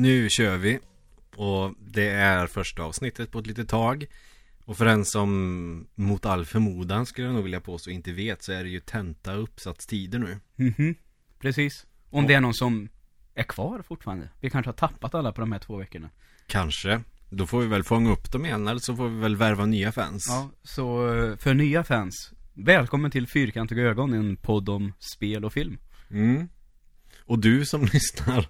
Nu kör vi. Och det är första avsnittet på ett litet tag. Och för den som mot all förmodan skulle jag nog vilja påstå inte vet så är det ju tenta uppsatstider nu. Mhm, precis. Om det är någon som är kvar fortfarande. Vi kanske har tappat alla på de här två veckorna. Kanske. Då får vi väl fånga upp dem igen eller så får vi väl värva nya fans. Ja, så eh, för nya fans, välkommen till Fyrkantiga ögon, en podd om spel och film. Mm. Och du som lyssnar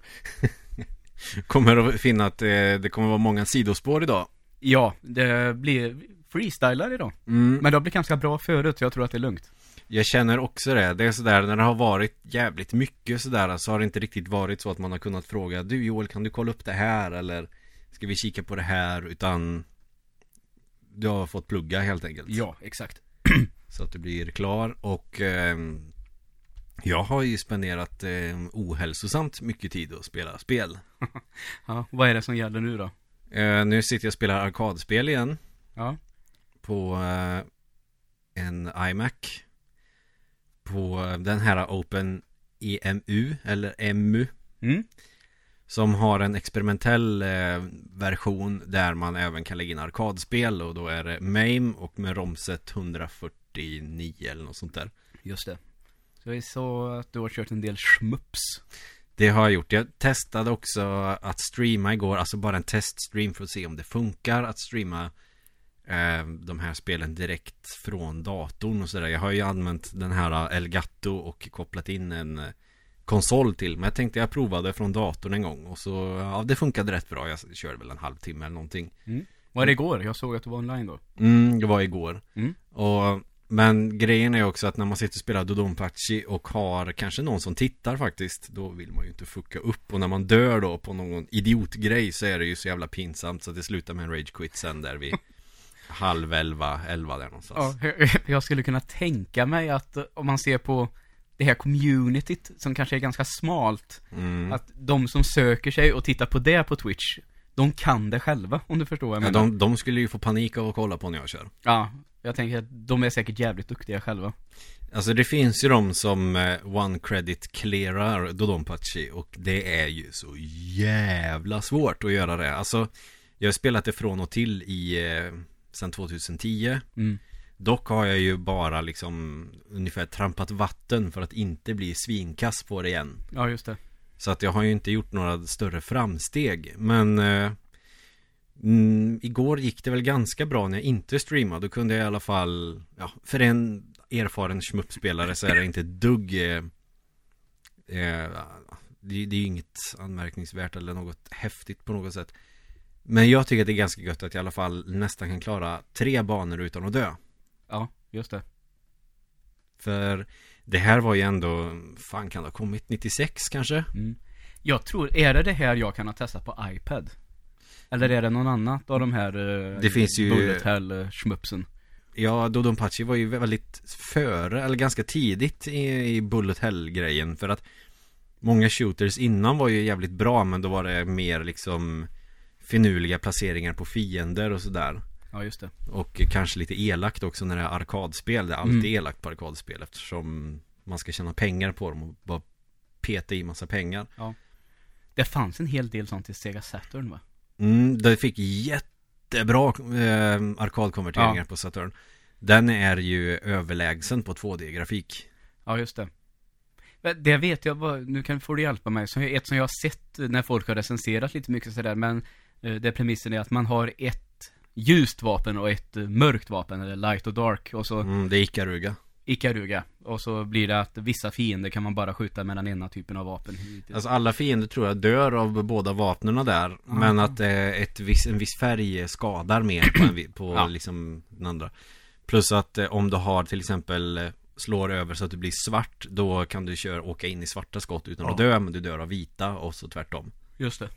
kommer att finna att det, det kommer vara många sidospår idag. Ja, det blir freestylar idag. Mm. Men det har blivit ganska bra förut, så jag tror att det är lugnt. Jag känner också det. Det är sådär när det har varit jävligt mycket sådär så har det inte riktigt varit så att man har kunnat fråga Du Joel kan du kolla upp det här eller Ska vi kika på det här utan Du har fått plugga helt enkelt Ja, exakt. Så att du blir klar och ehm, Jag har ju spenderat eh, ohälsosamt mycket tid att spela spel Ja, vad är det som gäller nu då? eh, Nu sitter jag och spelar arkadspel igen Ja, På eh, en iMac På eh, den här Open EMU eller EMU mm. Som har en experimentell eh, version där man även kan lägga in arkadspel och då är det MAME och med romset 149 eller något sånt där. just det. Så vi så att du har kört en del schmups. Det har jag gjort. Jag testade också att streama igår, alltså bara en teststream för att se om det funkar att streama eh, de här spelen direkt från datorn och sådär. Jag har ju använt den här Elgato och kopplat in en eh, konsol till. Men jag tänkte jag provade från datorn en gång och så, ja det funkade rätt bra. Jag körde väl en halvtimme eller någonting. Var det igår? Jag såg att du var online då. Mm, det var igår. Mm. Och, men grejen är också att när man sitter och spelar Dodonpachi och har kanske någon som tittar faktiskt, då vill man ju inte fucka upp. Och när man dör då på någon idiotgrej så är det ju så jävla pinsamt så att det slutar med en rage quit sen där vid halv elva, elva där någonstans. Ja, jag skulle kunna tänka mig att eh, om man ser på det här communityt som kanske är ganska smalt. Mm. Att de som söker sig och tittar på det på Twitch, de kan det själva om du förstår vad jag Ja, menar. de, de skulle ju få panik av att kolla på när jag kör. Ja, jag tänker att de är säkert jävligt duktiga själva. Alltså det finns ju de som eh, one credit clearar Dodonpachi och det är ju så jävla svårt att göra det. Alltså jag har spelat det från och till i eh, sen 2010. Mm. Dock har jag ju bara liksom ungefär trampat vatten för att inte bli svinkass på det igen. Ja, just det. Så att jag har ju inte gjort några större framsteg. Men eh, mm, igår gick det väl ganska bra när jag inte streamade. Då kunde jag i alla fall, ja, för en erfaren schmuppspelare så är det inte dugg eh, eh, det, det är ju inget anmärkningsvärt eller något häftigt på något sätt. Men jag tycker att det är ganska gött att jag i alla fall nästan kan klara tre banor utan att dö. Ja, just det. För det här var ju ändå, fan kan det ha kommit 96 kanske? Mm. Jag tror, är det det här jag kan ha testat på iPad? Eller är det någon annat av de här eh, Det finns ju- Bullet hell eh, schmupsen? Ja, Dodonpachi var ju väldigt före, eller ganska tidigt i, i Bullet Hell-grejen För att många shooters innan var ju jävligt bra men då var det mer liksom finurliga placeringar på fiender och sådär Ja, just det. Och kanske lite elakt också när det är arkadspel Det är alltid Mm. elakt på arkadspel eftersom man ska tjäna pengar på dem och bara peta i massa pengar Det fanns en hel del sånt till Sega Saturn va? Mm, det fick jättebra eh, arkadkonverteringar Ja. på Saturn Den är ju överlägsen på 2D-grafik Ja, just det. Det vet jag, nu kan får du hjälpa mig. Ett som jag har sett när folk har recenserat lite mycket sådär, men eh, det premissen är att man har ett ljust vapen och ett eh, mörkt vapen, eller light och dark, och så mm, Det är Ikaruga Ikaruga. Och så blir det att vissa fiender kan man bara skjuta med den ena typen av vapen. Alltså alla fiender tror jag dör av båda vapnen där Men att eh, ett viss, en viss färg skadar mer på, en, på Ja. liksom den andra Plus att eh, om du har till exempel eh, Slår över så att du blir svart Då kan du köra, åka in i svarta skott utan Ja. att dö Men du dör av vita och så tvärtom Just det.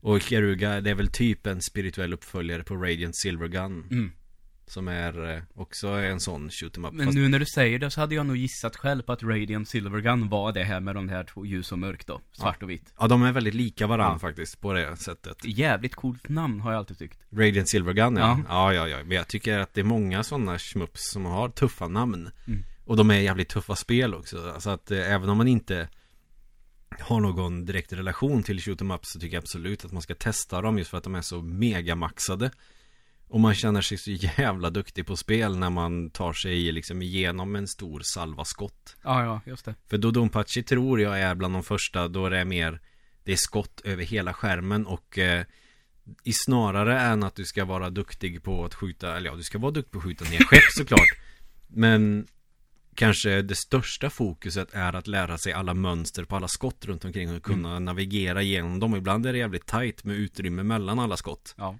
Och Ikaruga det är väl typ en spirituell uppföljare på Radiant Silver Gun Mm. Som är eh, också en sån shoot 'em up Men fast, nu när du säger det så hade jag nog gissat själv på att Radiant Silvergun var det här med de här två ljus och mörk då. Svart och vitt. Ja de är väldigt lika varandra Ja. faktiskt på det sättet Jävligt coolt namn har jag alltid tyckt. Radiant Silver Gun ja. Ja. ja. Ja, ja, Men jag tycker att det är många sådana schmups som har tuffa namn. Mm. Och de är jävligt tuffa spel också. Så att eh, även om man inte har någon direkt relation till shoot em up så tycker jag absolut att man ska testa dem just för att de är så megamaxade. Och man känner sig så jävla duktig på spel när man tar sig liksom igenom en stor salva skott. Ja, ja, just det. För Dodonpachi tror jag är bland de första då det är mer Det är skott över hela skärmen och eh, i snarare än att du ska vara duktig på att skjuta Eller ja, du ska vara duktig på att skjuta ner skepp såklart Men Kanske det största fokuset är att lära sig alla mönster på alla skott runt omkring och kunna mm. navigera igenom dem. Ibland är det jävligt tight med utrymme mellan alla skott. Ja.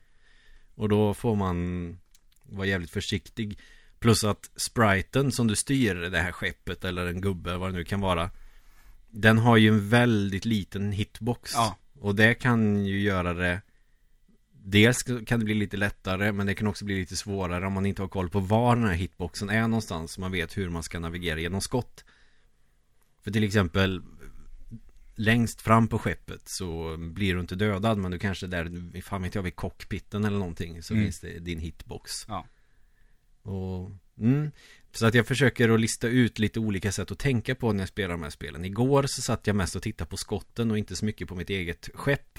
Och då får man vara jävligt försiktig. Plus att spriten som du styr det här skeppet eller en gubbe vad det nu kan vara Den har ju en väldigt liten hitbox. Ja. Och det kan ju göra det Dels kan det bli lite lättare men det kan också bli lite svårare om man inte har koll på var den här hitboxen är någonstans så man vet hur man ska navigera genom skott. För till exempel Längst fram på skeppet så blir du inte dödad men du kanske där, fan vet jag, vid cockpiten eller någonting så mm. finns det din hitbox. Ja. Och, mm, så att jag försöker att lista ut lite olika sätt att tänka på när jag spelar de här spelen. Igår så satt jag mest och tittade på skotten och inte så mycket på mitt eget skepp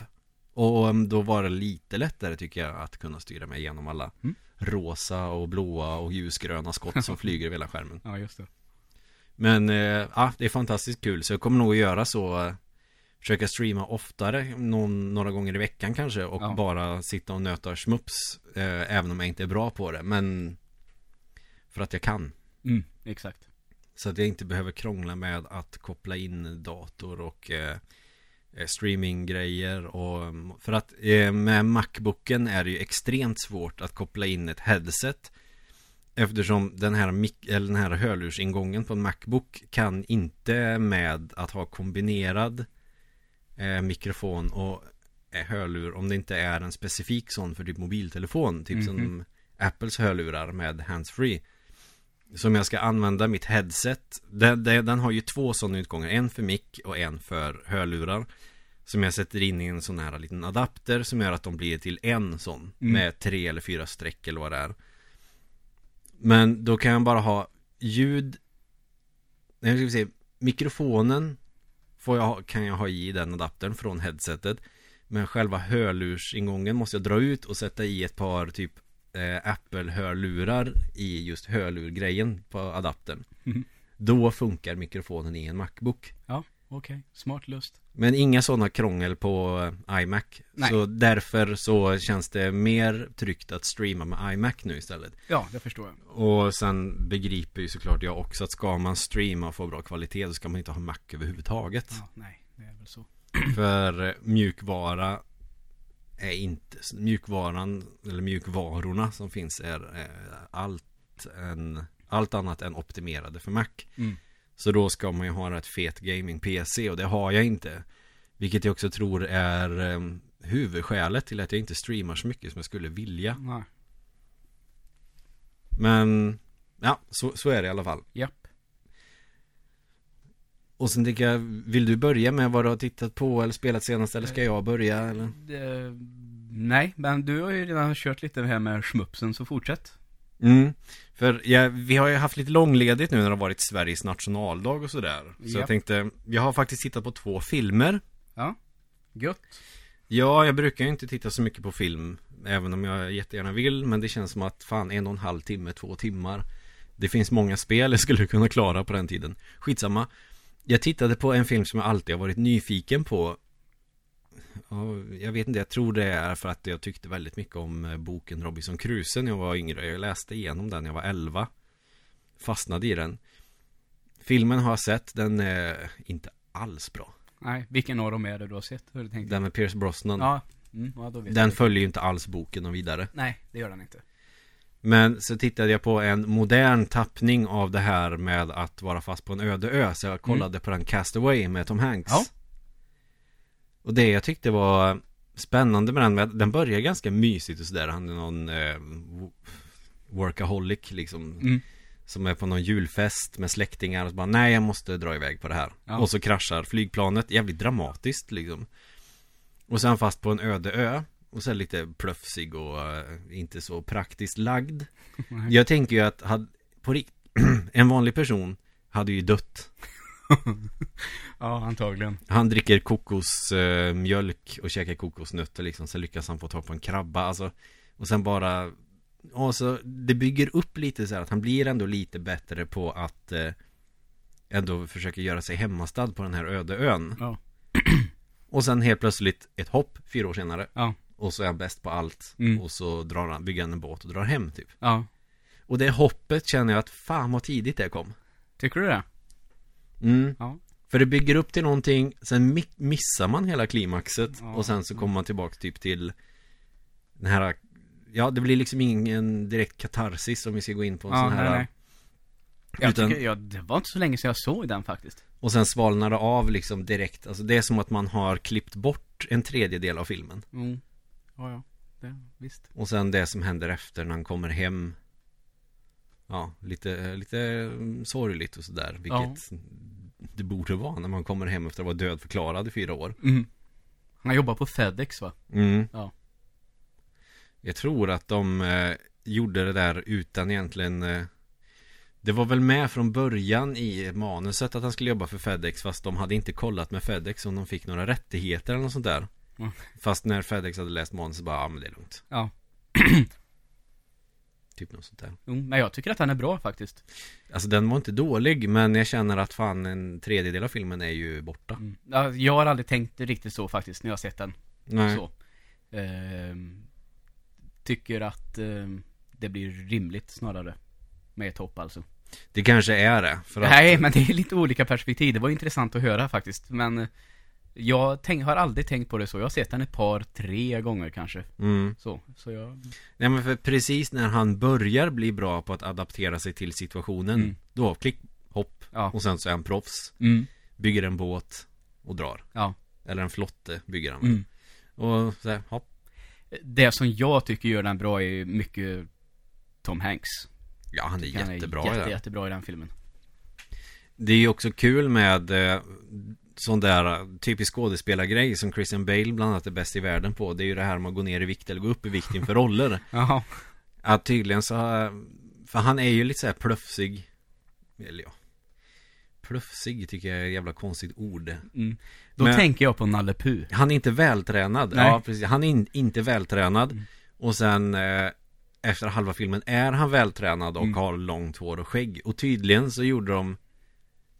och då var det lite lättare tycker jag att kunna styra mig igenom alla mm. rosa och blåa och ljusgröna skott som flyger över hela skärmen. Ja, just det. Men eh, ja, det är fantastiskt kul så jag kommer nog att göra så eh, Försöka streama oftare, någon, några gånger i veckan kanske och ja. bara sitta och nöta smups eh, Även om jag inte är bra på det, men För att jag kan mm, exakt Så att jag inte behöver krångla med att koppla in dator och eh, Eh, streaminggrejer och för att eh, med Macbooken är det ju extremt svårt att koppla in ett headset Eftersom den här, mik- eller den här hörlursingången på en Macbook kan inte med att ha kombinerad eh, mikrofon och eh, hörlur om det inte är en specifik sån för typ mobiltelefon Typ mm-hmm. som. Apples hörlurar med handsfree Som jag ska använda mitt headset den, den har ju två sådana utgångar En för mick och en för hörlurar som jag sätter in i en sån här liten adapter som gör att de blir till en sån mm. Med tre eller fyra streck eller vad det är. Men då kan jag bara ha ljud Nej, ska vi se Mikrofonen får jag, kan jag ha i den adaptern från headsetet. Men själva hörlursingången måste jag dra ut och sätta i ett par typ eh, Apple-hörlurar i just hörlurgrejen på adaptern. Mm. Då funkar mikrofonen i en Macbook. Ja okej, okay. smart lust Men inga sådana krångel på eh, iMac Nej. Så därför så känns det mer tryggt att streama med iMac nu istället Ja, det förstår jag Och sen begriper ju såklart jag också att ska man streama och få bra kvalitet så ska man inte ha Mac överhuvudtaget ja, Nej, det är väl så För eh, mjukvara är inte Mjukvaran eller mjukvarorna som finns är eh, allt, en, allt annat än optimerade för Mac mm. Så då ska man ju ha ett fet gaming-PC och det har jag inte. Vilket jag också tror är um, huvudskälet till att jag inte streamar så mycket som jag skulle vilja. Nej. Men, ja, så, så är det i alla fall. Japp. Och sen tänker jag, vill du börja med vad du har tittat på eller spelat senast eller ska jag börja eller? Nej, men du har ju redan kört lite här med smupsen så fortsätt. Mm. För ja, vi har ju haft lite långledigt nu när det har varit Sveriges nationaldag och sådär. Så yep. jag tänkte, jag har faktiskt tittat på två filmer. Ja, gött. Ja, jag brukar ju inte titta så mycket på film. Även om jag jättegärna vill. Men det känns som att fan, en och en halv timme, två timmar. Det finns många spel jag skulle kunna klara på den tiden. Skitsamma. Jag tittade på en film som jag alltid har varit nyfiken på jag vet inte, jag tror det är för att jag tyckte väldigt mycket om eh, boken Robinson Crusoe när jag var yngre. Jag läste igenom den när jag var 11. Fastnade i den. Filmen har jag sett, den är inte alls bra. Nej, vilken av dem är det du har sett? Hur du Den med Pierce Brosnan. Ja, mm, ja Den följer ju inte alls boken och vidare. Nej, det gör den inte. Men så tittade jag på en modern tappning av det här med att vara fast på en öde ö. Så jag kollade mm. på den Castaway med Tom Hanks. Ja. Och det jag tyckte var spännande med den, den börjar ganska mysigt och sådär. Han är någon eh, workaholic liksom. Mm. Som är på någon julfest med släktingar och så bara Nej jag måste dra iväg på det här ja. Och så kraschar flygplanet, jävligt dramatiskt liksom Och sen fast på en öde ö Och sen lite plöfsig och uh, inte så praktiskt lagd Jag tänker ju att had, på En vanlig person hade ju dött ja, antagligen. Han dricker kokosmjölk och käkar kokosnötter liksom Sen lyckas han få tag på en krabba alltså Och sen bara Och så det bygger upp lite så här att han blir ändå lite bättre på att eh, Ändå försöka göra sig hemmastad på den här öde ön Ja. Och sen helt plötsligt ett hopp fyra år senare Ja. Och så är han bäst på allt Mm. Och så drar han, bygger han en båt och drar hem typ Ja. Och det hoppet känner jag att fan vad tidigt det kom Tycker du det? Mm. Ja. För det bygger upp till någonting, sen mi- missar man hela klimaxet Ja. och sen så kommer man tillbaka typ till den här Ja, det blir liksom ingen direkt katarsis om vi ska gå in på en Ja, sån här nej, nej. Jag Utan- tycker, ja, det var inte så länge sedan jag såg den faktiskt. Och sen svalnar det av liksom direkt Alltså det är som att man har klippt bort en tredjedel av filmen Mm. Ja, ja. Det, visst. Och sen det som händer efter när han kommer hem Ja, lite, lite mm, sorgligt och sådär Vilket det borde vara när man kommer hem efter att vara dödförklarad i fyra år Mm. Han jobbar på Fedex va? Mm. Ja. Jag tror att de eh, gjorde det där utan egentligen eh, Det var väl med från början i manuset att han skulle jobba för Fedex Fast de hade inte kollat med Fedex om de fick några rättigheter eller något sånt där Mm. Fast när Fedex hade läst manuset bara, ja men det är lugnt Ja. Typ något sånt där Jo, men jag tycker att han är bra faktiskt. Alltså den var inte dålig men jag känner att fan en tredjedel av filmen är ju borta Mm. Ja, jag har aldrig tänkt riktigt så faktiskt när jag har sett den. Nej Så. Ehm, tycker att ehm, det blir rimligt snarare. Med ett hopp alltså. Det kanske är det för att, Nej, men det är lite olika perspektiv. Det var intressant att höra faktiskt. Men eh, jag tänk, har aldrig tänkt på det så. Jag har sett den ett par, tre gånger kanske. mm. Så, så jag... Nej men för precis när han börjar bli bra på att adaptera sig till situationen Mm. Då klick, hopp Ja. och sen så är han proffs Mm. Bygger en båt och drar Ja. Eller en flotte bygger han. Mm. Och så här, hopp Det som jag tycker gör den bra är mycket Tom Hanks. Ja han är Han jättebra är i jätte, det jättebra i den filmen. Det är ju också kul med eh, Sån där eh, typisk skådespelargrej som Christian Bale bland annat är bäst i världen på Det är ju det här med att gå ner i vikt eller gå upp i vikt inför roller Jaha. Att tydligen så har- För han är ju lite så här plufsig Eller ja Plufsig tycker jag är ett jävla konstigt ord Mm. Då Men- tänker jag på Nalle Puh. Han är inte vältränad Nej. Ja precis, han är in, inte vältränad Mm. Och sen eh, Efter halva filmen är han vältränad och Mm. har långt hår och skägg Och tydligen så gjorde de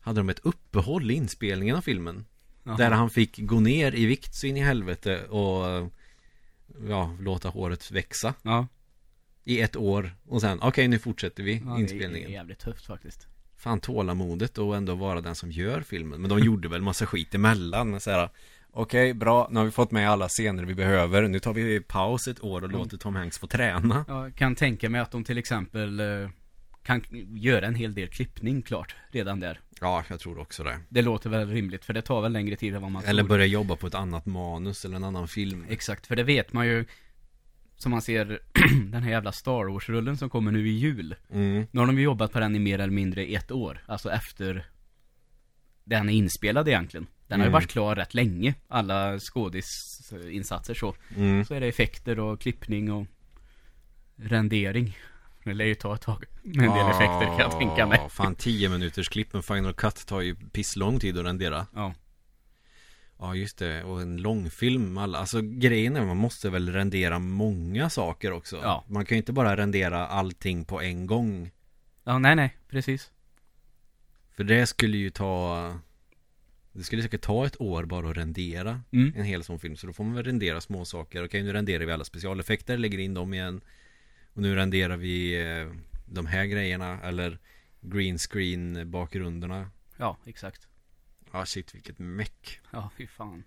Hade de ett uppehåll i inspelningen av filmen Jaha. Där han fick gå ner i vikt så in i helvete och Ja, låta håret växa Ja. I ett år Och sen, okej nu fortsätter vi ja det inspelningen är jävligt tufft faktiskt. Fan tålamodet och ändå vara den som gör filmen Men de gjorde väl massa skit emellan så här, Okej, bra, nu har vi fått med alla scener vi behöver Nu tar vi paus ett år och Mm. låter Tom Hanks få träna Jag kan tänka mig att de till exempel eh, kan göra en hel del klippning klart redan där. Ja, jag tror också det Det låter väl rimligt för det tar väl längre tid än vad man Eller tror. börja jobba på ett annat manus eller en annan film Exakt, för det vet man ju Som man ser den här jävla Star Wars-rullen som kommer nu i jul mm. Nu har de ju jobbat på den i mer eller mindre ett år Alltså efter Den är inspelad egentligen Den har ju Mm. varit klar rätt länge Alla skådisinsatser så Mm. Så är det effekter och klippning och Rendering Det lär ju ta ett tag. Med en del effekter kan jag tänka mig. Fan 10 minuters klipp med Final Cut tar ju pisslång tid att rendera. Ja, Ja just det, och en långfilm alla, Alltså grejen är man måste väl rendera många saker också. Ja. Man kan ju inte bara rendera allting på en gång. Ja nej nej, precis. För det skulle ju ta Det skulle säkert ta ett år bara att rendera mm. En hel sån film. Så då får man väl rendera små saker. Okej nu renderar vi alla specialeffekter Lägger in dem igen Och nu renderar vi eh, De här grejerna Eller Green screen bakgrunderna. Ja, exakt. Ja shit vilket meck. Ja, fy fan.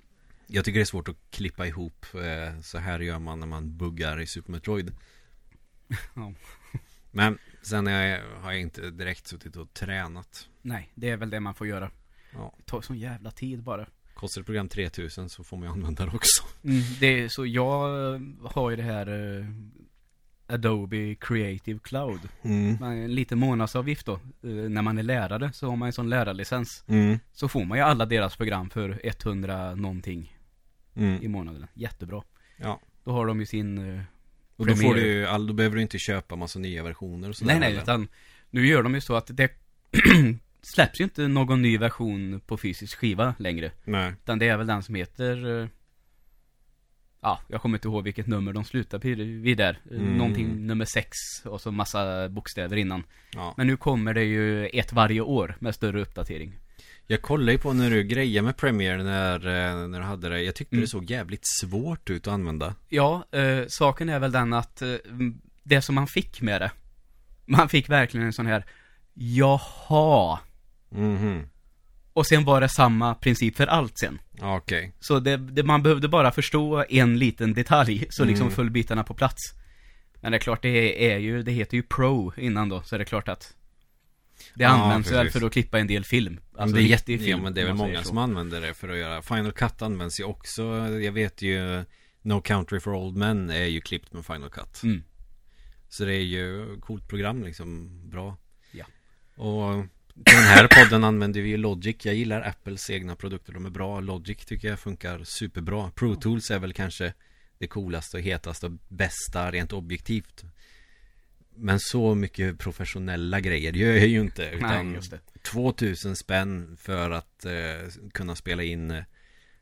Jag tycker det är svårt att klippa ihop eh, Så här gör man när man buggar i Super Metroid. Ja. Men sen har jag inte direkt suttit och tränat. Nej, det är väl det man får göra. Ja. Det tar sån jävla tid bara. Kostar ett program 3000 så får man ju använda det också. Mm, det är så jag har ju det här eh, Adobe Creative Cloud. mm. Man, en liten månadsavgift då. Eh, när man är lärare så har man en sån lärarlicens. Mm. Så får man ju alla deras program för 100 någonting i Mm. månaden. Jättebra. Ja Då har de ju sin... eh, Och då får du all, då behöver du inte köpa massa nya versioner och sådär nej nej, utan nu gör de ju så att det släpps ju inte någon ny version på fysisk skiva längre. Nej. Utan det är väl den som heter... Ja, jag kommer inte ihåg vilket nummer de slutar på vid där. Mm. Någonting nummer sex och så massa bokstäver innan. Ja. Men nu kommer det ju ett varje år med större uppdatering. Jag kollade ju på när du grejade med Premiere när, eh, när du hade det. Jag tyckte Mm. det såg jävligt svårt ut att använda. Ja, eh, saken är väl den att eh, det som man fick med det. Man fick verkligen en sån här Jaha. Mhm. Och sen var det samma princip för allt sen. Ja, Okej. Så det, det, man behövde bara förstå en liten detalj, så liksom Mm. föll bitarna på plats. Men det är klart, det är ju, det heter ju Pro innan då, så är det klart att det Ja, används väl precis. för att klippa en del film. Alltså det är jätte, film. ja, men det är väl många som använder det för att göra Final Cut används ju också Jag vet ju No Country for Old Men är ju klippt med Final Cut Mm. Så det är ju coolt program liksom Bra Ja. Och till den här podden använder vi Logic. Jag gillar Apples egna produkter, de är bra. Logic tycker jag funkar superbra. Pro Tools är väl kanske det coolaste och hetaste och bästa rent objektivt. Men så mycket professionella grejer gör jag ju inte utan Nej, just det. 2000 spänn för att eh, kunna spela in eh,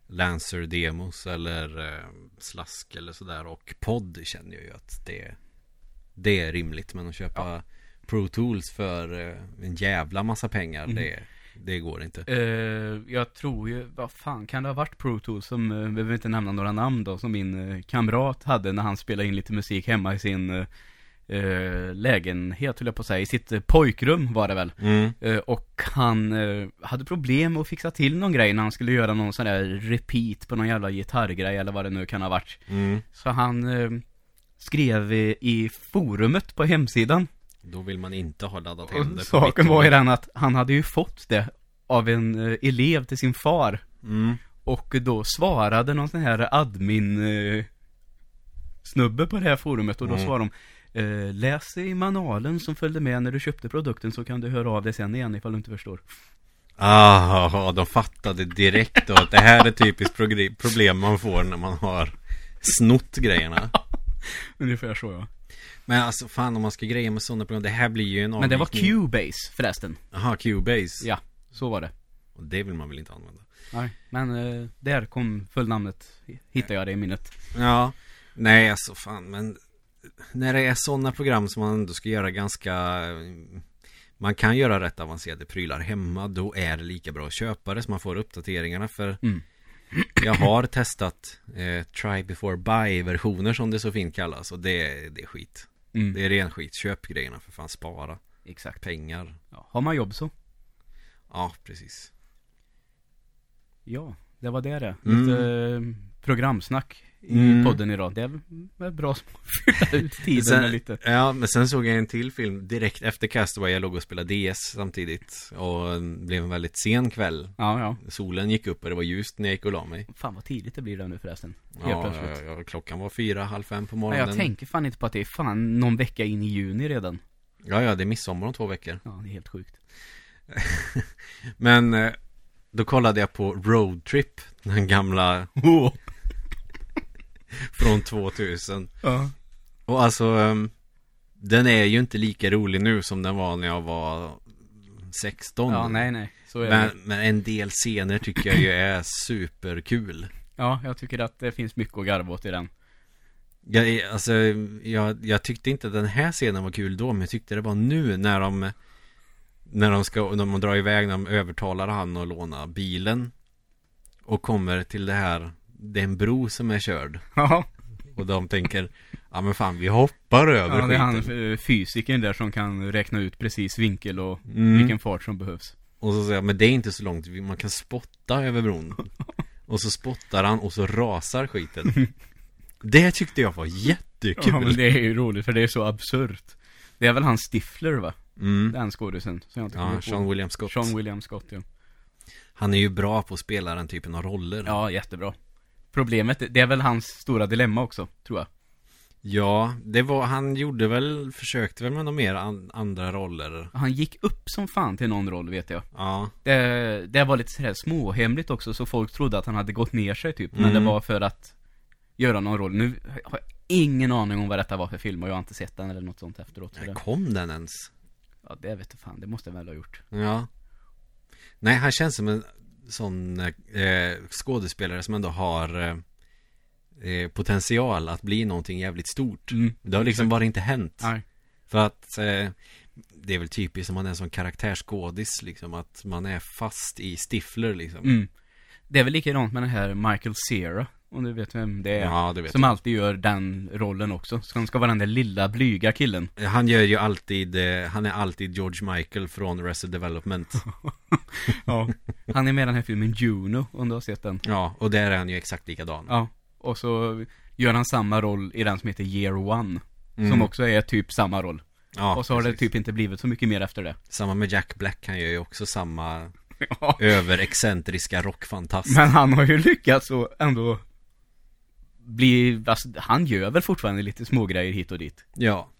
Lancer-demos eller eh, slask eller sådär. Och podd känner jag ju att det Det är rimligt. Men att köpa Pro Tools för eh, en jävla massa pengar Mm. det, det går inte Eh, jag tror ju, vad fan kan det ha varit Pro Tools som, uh, behöver inte nämna några namn då, som min eh, kamrat hade när han spelade in lite musik hemma i sin eh, lägenhet, höll jag på att säga, i sitt eh, pojkrum var det väl. mm. Eh, och han hade problem att fixa till någon grej när han skulle göra någon sån där repeat på någon jävla gitarrgrej eller vad det nu kan ha varit. Mm. Så han skrev i, i forumet på hemsidan. Då vill man inte ha laddat hem det saken var ju den att han hade ju fått det av en eh, elev till sin far. mm. Och då svarade någon sån här admin eh, snubbe på det här forumet och då Mm. svarade de eh, Läs i manualen som följde med när du köpte produkten så kan du höra av dig sen igen ifall du inte förstår. Ah, de fattade direkt då att det här är typiskt problem man får när man har snott grejerna Ungefär så ja. Men alltså fan om man ska greja med sådana program Det här blir ju en Men det var avvikning. Cubase förresten. Jaha, Cubase Ja, så var det. Och det vill man väl inte använda Nej, men eh, där kom fullnamnet. Hittade jag det i minnet. Ja Nej alltså fan men När det är sådana program som man ändå ska göra ganska Man kan göra rätt avancerade prylar hemma Då är det lika bra att köpa det så man får uppdateringarna för Mm. Jag har testat eh, Try before buy versioner som det så fint kallas och det, det är skit Mm. Det är ren skit, köp grejerna för fan spara Exakt. pengar Ja, har man jobb så. Ja, precis Ja, det var det det. Mm. Lite eh, programsnack i Mm. podden idag. Det är bra att fylla ut tiden med lite. Ja, men sen såg jag en till film direkt efter Castaway Jag låg och spelade DS samtidigt Och det blev en väldigt sen kväll Ja, ja. Solen gick upp och det var ljust när jag gick och la mig Fan vad tidigt det blir där nu förresten. Helt ja, plötsligt. ja, ja, klockan var fyra, halv fem på Nej, morgonen jag tänker fan inte på att det är fan någon vecka in i juni redan. Ja, ja, det är midsommar om två veckor Ja, det är helt sjukt. Men eh, Då kollade jag på Road Trip Den gamla Oh. Från 2000 Ja. Och alltså ehm, Den är ju inte lika rolig nu som den var när jag var 16 Ja, nej, nej. Så är men, det. men en del scener tycker jag ju är superkul Ja, jag tycker att det finns mycket att garva åt i den. jag, Alltså jag, jag tyckte inte den här scenen var kul då Men jag tyckte det var nu när de När de ska, när de drar iväg När de övertalar han att låna bilen Och kommer till det här Det är en bro som är körd Ja, Och de tänker Ja men fan vi hoppar över ja det är han eh, fysikern där som kan räkna ut precis vinkel och Mm. vilken fart som behövs. Och så säger jag, men det är inte så långt, man kan spotta över bron Och så spottar han och så rasar skiten Det tyckte jag var jättekul Ja, men det är ju roligt för det är så absurt. Det är väl han Stifler va? mm. Den skådisen. som jag inte Ja, kommer Sean ihåg. William Scott Sean William Scott, ja. Han är ju bra på att spela den typen av roller Ja, jättebra. Problemet, det är väl hans stora dilemma också, tror jag. Ja, det var, han gjorde väl, försökte väl med några mer an, andra roller Han gick upp som fan till någon roll, vet jag. Ja, Det, det var lite sådär småhemligt också, så folk trodde att han hade gått ner sig typ. Men Mm. det var för att göra någon roll. Nu har jag ingen aning om vad detta var för film och jag har inte sett den eller något sånt efteråt. Så det, kom den ens? ja, det vet jag fan, det måste jag väl ha gjort. Ja Nej, han känns som en sån eh, skådespelare som ändå har eh, eh, potential att bli någonting jävligt stort. Mm. Det har liksom bara inte hänt. Nej. För att eh, det är väl typiskt om man är en sån karaktärsskådis liksom att man är fast i Stifler liksom. Mm. Det är väl likadant med den här Michael Cera, om du vet vem det är. Ja, det vet Som alltid gör den rollen också. Så han ska vara den där lilla blyga killen. jag. Han gör ju alltid, eh, han är alltid George Michael från Arrested Development. Ja. Han är med i den här filmen Juno, om du har sett den. ja, och där är han ju exakt likadan. Ja. Och så gör han samma roll i den som heter Year One. Mm. Som också är typ samma roll. ja, och så har det precis. typ inte blivit så mycket mer efter det. Samma med Jack Black, han gör ju också samma Ja. överexcentriska rockfantast. Men han har ju lyckats att ändå bli, alltså, han gör väl fortfarande lite smågrejer hit och dit. Ja.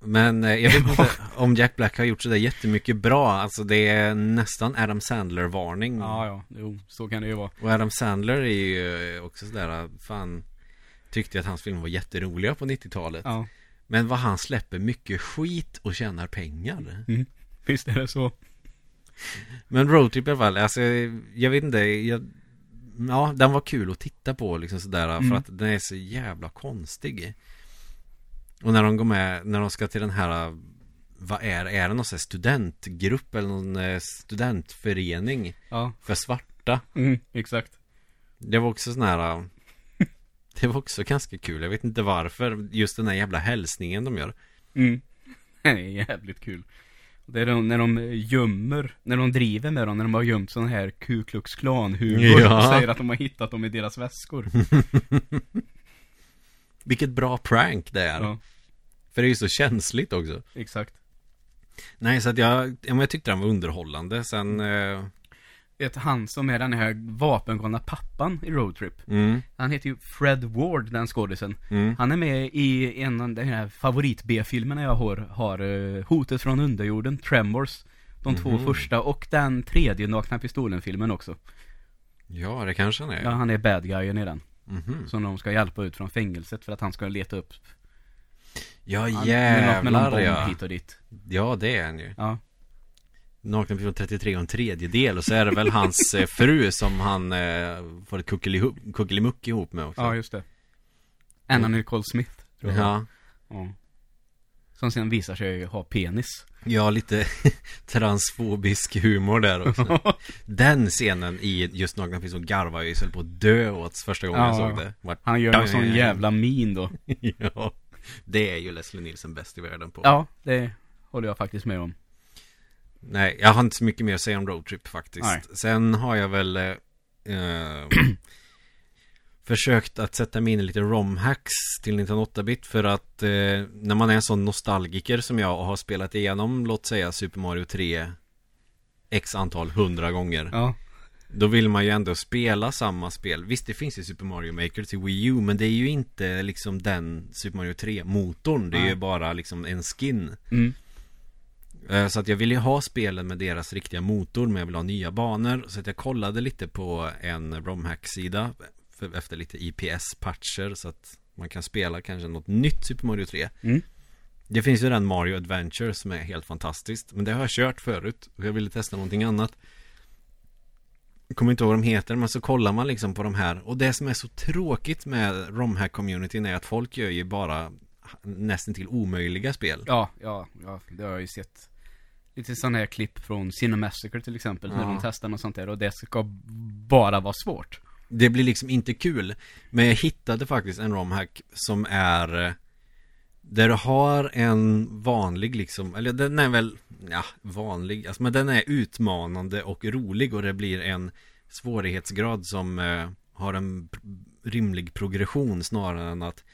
Men eh, jag vet inte om Jack Black har gjort sådär jättemycket bra. Alltså det är nästan Adam Sandler-varning. Ja, ja, jo, så kan det ju vara. Och Adam Sandler är ju eh, också sådär, fan Tyckte att hans filmer var jätteroliga på 90-talet Ja, Men vad han släpper mycket skit och tjänar pengar visst är det så. Men Roadtrip i alla fall, alltså jag vet inte jag, Ja, den var kul att titta på liksom sådär Mm. För att den är så jävla konstig Och när de går med, när de ska till den här Vad är? Är det någon sån här studentgrupp eller någon eh, studentförening Ja, för svarta? mm, exakt. Det var också sån här Det var också ganska kul, jag vet inte varför Just den här jävla hälsningen de gör Mm. Det är jävligt kul. Det är de, när de gömmer, när de driver med dem, när de har gömt sån här Ku Klux Klan humor Ja. och säger att de har hittat dem i deras väskor. Vilket bra prank det är Ja, För det är ju så känsligt också exakt. Nej, så att jag, jag tyckte den var underhållande Sen, eh, Vet han som är den här vapengalna pappan i Roadtrip. mm, Han heter ju Fred Ward, den skådisen. mm, Han är med i en av de här favorit-B-filmerna jag har, har eh, Hotet från underjorden, Tremors. De två Mhm. första och den tredje Nakna Pistolen-filmen också. Ja, det kanske han är Ja, han är bad guyen i den. Mhm. Som de ska hjälpa ut från fängelset för att han ska leta upp Ja han- jävlar bomb ja hit och dit. Ja, det är han ju Ja, Nakna från 33 och en tredjedel Och så är det väl hans eh, fru som han eh, får ett kuckelimuck ihop med också ja just det. Anna Nicole Smith, tror jag. Ja, ja. Som sen visar sig ha penis. ja lite transfobisk humor där också Den scenen i just Nakna finns som garvar jag ju på att dö åt första gången jag Ja. såg det Vart- Han gör någon sån jävla min då. Ja, det är ju Leslie Nielsen bäst i världen på Ja, det håller jag faktiskt med om. Nej, jag har inte så mycket mer att säga om Roadtrip faktiskt. Nej. Sen har jag väl eh, eh, Försökt att sätta mig in i lite romhacks till 1908-bit för att eh, När man är en sån nostalgiker som jag och har spelat igenom Låt säga Super Mario 3 X antal hundra gånger Ja, Då vill man ju ändå spela samma spel. Visst det finns ju Super Mario Maker till Wii U Men det är ju inte liksom den Super Mario 3-motorn Det är ju bara liksom en skin. Mm. Eh, Så att jag ville ju ha spelen med deras riktiga motor Men jag vill ha nya banor Så att jag kollade lite på en romhack-sida Efter lite IPS-patcher Så att man kan spela kanske något nytt Super Mario 3 Mm. Det finns ju den Mario Adventure som är helt fantastiskt Men det har jag kört förut Och jag ville testa någonting annat Jag kommer inte ihåg vad de heter Men så kollar man liksom på de här Och det som är så tråkigt med romhack-communityn är att folk gör ju bara nästan till omöjliga spel ja, ja, ja, det har jag ju sett. Lite sådana här klipp från Cinemassacre till exempel, när de testar något sånt där och det ska bara vara svårt. Det blir liksom inte kul Men jag hittade faktiskt en romhack som är eh, Där du har en vanlig liksom Eller den är väl Ja, vanlig alltså, Men den är utmanande och rolig och det blir en Svårighetsgrad som eh, Har en rimlig progression snarare än att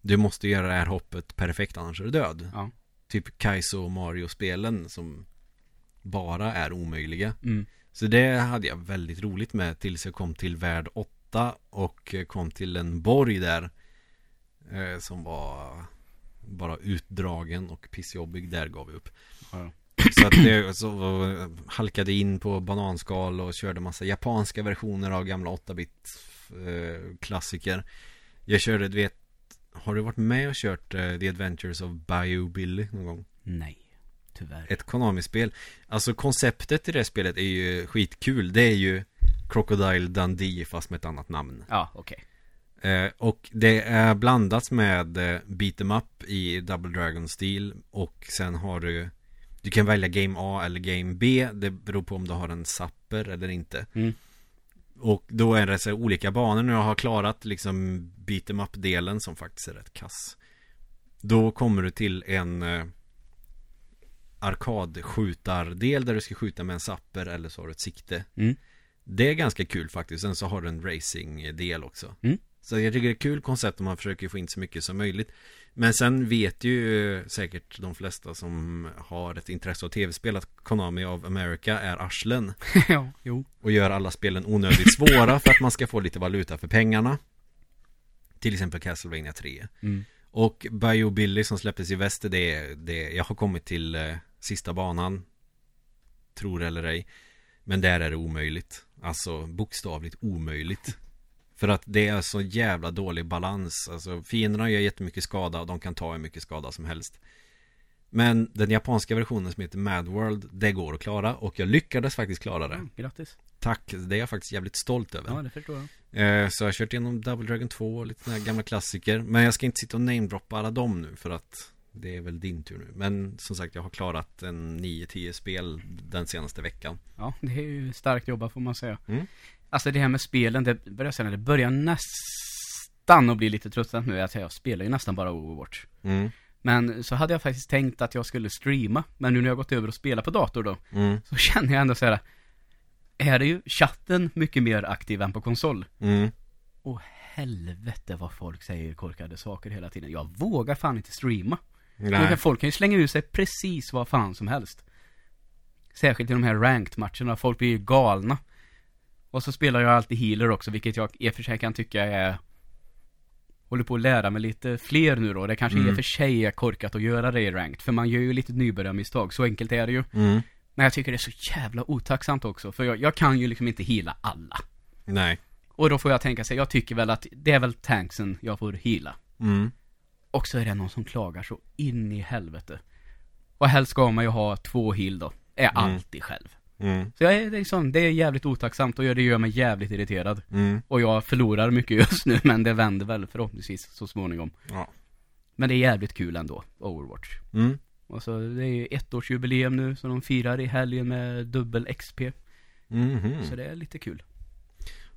Du måste göra det här hoppet perfekt annars är du död Ja. Typ Kaizo och Mario-spelen som Bara är omöjliga Mm. så det hade jag väldigt roligt med tills jag kom till värld 8 och kom till en borg där eh, Som var bara utdragen och pissjobbig, där gav vi upp Ja. Så att det så halkade in på bananskal och körde massa japanska versioner av gamla 8-bit eh, klassiker Jag körde, du vet Har du varit med och kört eh, The Adventures of Bayou Billy någon gång? Nej. tyvärr. Ett Konami-spel. Alltså konceptet i det spelet är ju skitkul. Det är ju Crocodile Dundee fast med ett annat namn. Ja, okej. Eh, och det är blandat med eh, beat em up i Double Dragon-stil och sen har du Du kan välja Game A eller Game B Det beror på om du har en sapper eller inte Mm. Och då är det så olika banor när jag har klarat liksom beat em up-delen som faktiskt är rätt kass Då kommer du till en eh, arkadskjutardel där du ska skjuta med en sapper eller så har du ett sikte Mm. Det är ganska kul faktiskt, sen så har du en racing-del också Mm. Så jag tycker det är kul koncept om man försöker få in så mycket som möjligt. Men sen vet ju eh, säkert de flesta som har ett intresse av tv-spel att Konami of America är arslen. Ja, jo. och gör alla spelen onödigt svåra för att man ska få lite valuta för pengarna. Till exempel Castlevania 3 Mm. Och Bio Billy som släpptes i väst det, det Jag har kommit till eh, sista banan. Tror eller ej. Men där är det omöjligt. Alltså bokstavligt omöjligt För att det är så jävla dålig balans Alltså fienderna gör jättemycket skada och de kan ta hur mycket skada som helst Men den japanska versionen som heter Mad World Det går att klara och jag lyckades faktiskt klara det Mm, grattis. Tack, det är jag faktiskt jävligt stolt över Ja, det förstår jag. Eh, Så jag har kört igenom Double Dragon 2 och lite sådana här gamla klassiker Men jag ska inte sitta och namedroppa alla dem nu för att Det är väl din tur nu Men som sagt jag har klarat en 9-10 spel den senaste veckan Ja, det är ju starkt jobbat får man säga. Mm. Alltså det här med spelen, det börjar sen, det börjar nästan att bli lite tröttsamt nu. Alltså jag spelar ju nästan bara Overwatch. mm. Men så hade jag faktiskt tänkt att jag skulle streama. Men nu när jag gått över och spelat på dator då, Mm. så känner jag ändå så här. Är det ju chatten mycket mer aktiv än på konsol? Mm. Och helvete vad folk säger korkade saker hela tiden. Jag vågar fan inte streama. Nej. Folk kan ju slänga ur sig precis vad fan som helst. Särskilt i de här ranked-matcherna, folk blir ju galna. Och så spelar jag alltid healer också, vilket jag i och för sig kan tycka är Håller på att lära mig lite fler nu då. Det kanske i Mm. och för sig är korkat att göra det i ranked. För man gör ju lite nybörjarmisstag, så enkelt är det ju. Mm. Men jag tycker det är så jävla otacksamt också. För jag, jag kan ju liksom inte heala alla. Nej. Och då får jag tänka sig, jag tycker väl att det är väl tanksen jag får heala. Mm. Och så är det någon som klagar så in i helvete. Och helst ska man ju ha två heal då. Är Mm. alltid själv. Mm. Så jag är liksom, det är jävligt otacksamt och det gör mig jävligt irriterad. Mm. Och jag förlorar mycket just nu, men det vänder väl förhoppningsvis så småningom. Ja. Men det är jävligt kul ändå, Overwatch. Mm. Och så det är ju ettårsjubileum nu, så de firar i helgen med dubbel XP. Mhm. Så det är lite kul.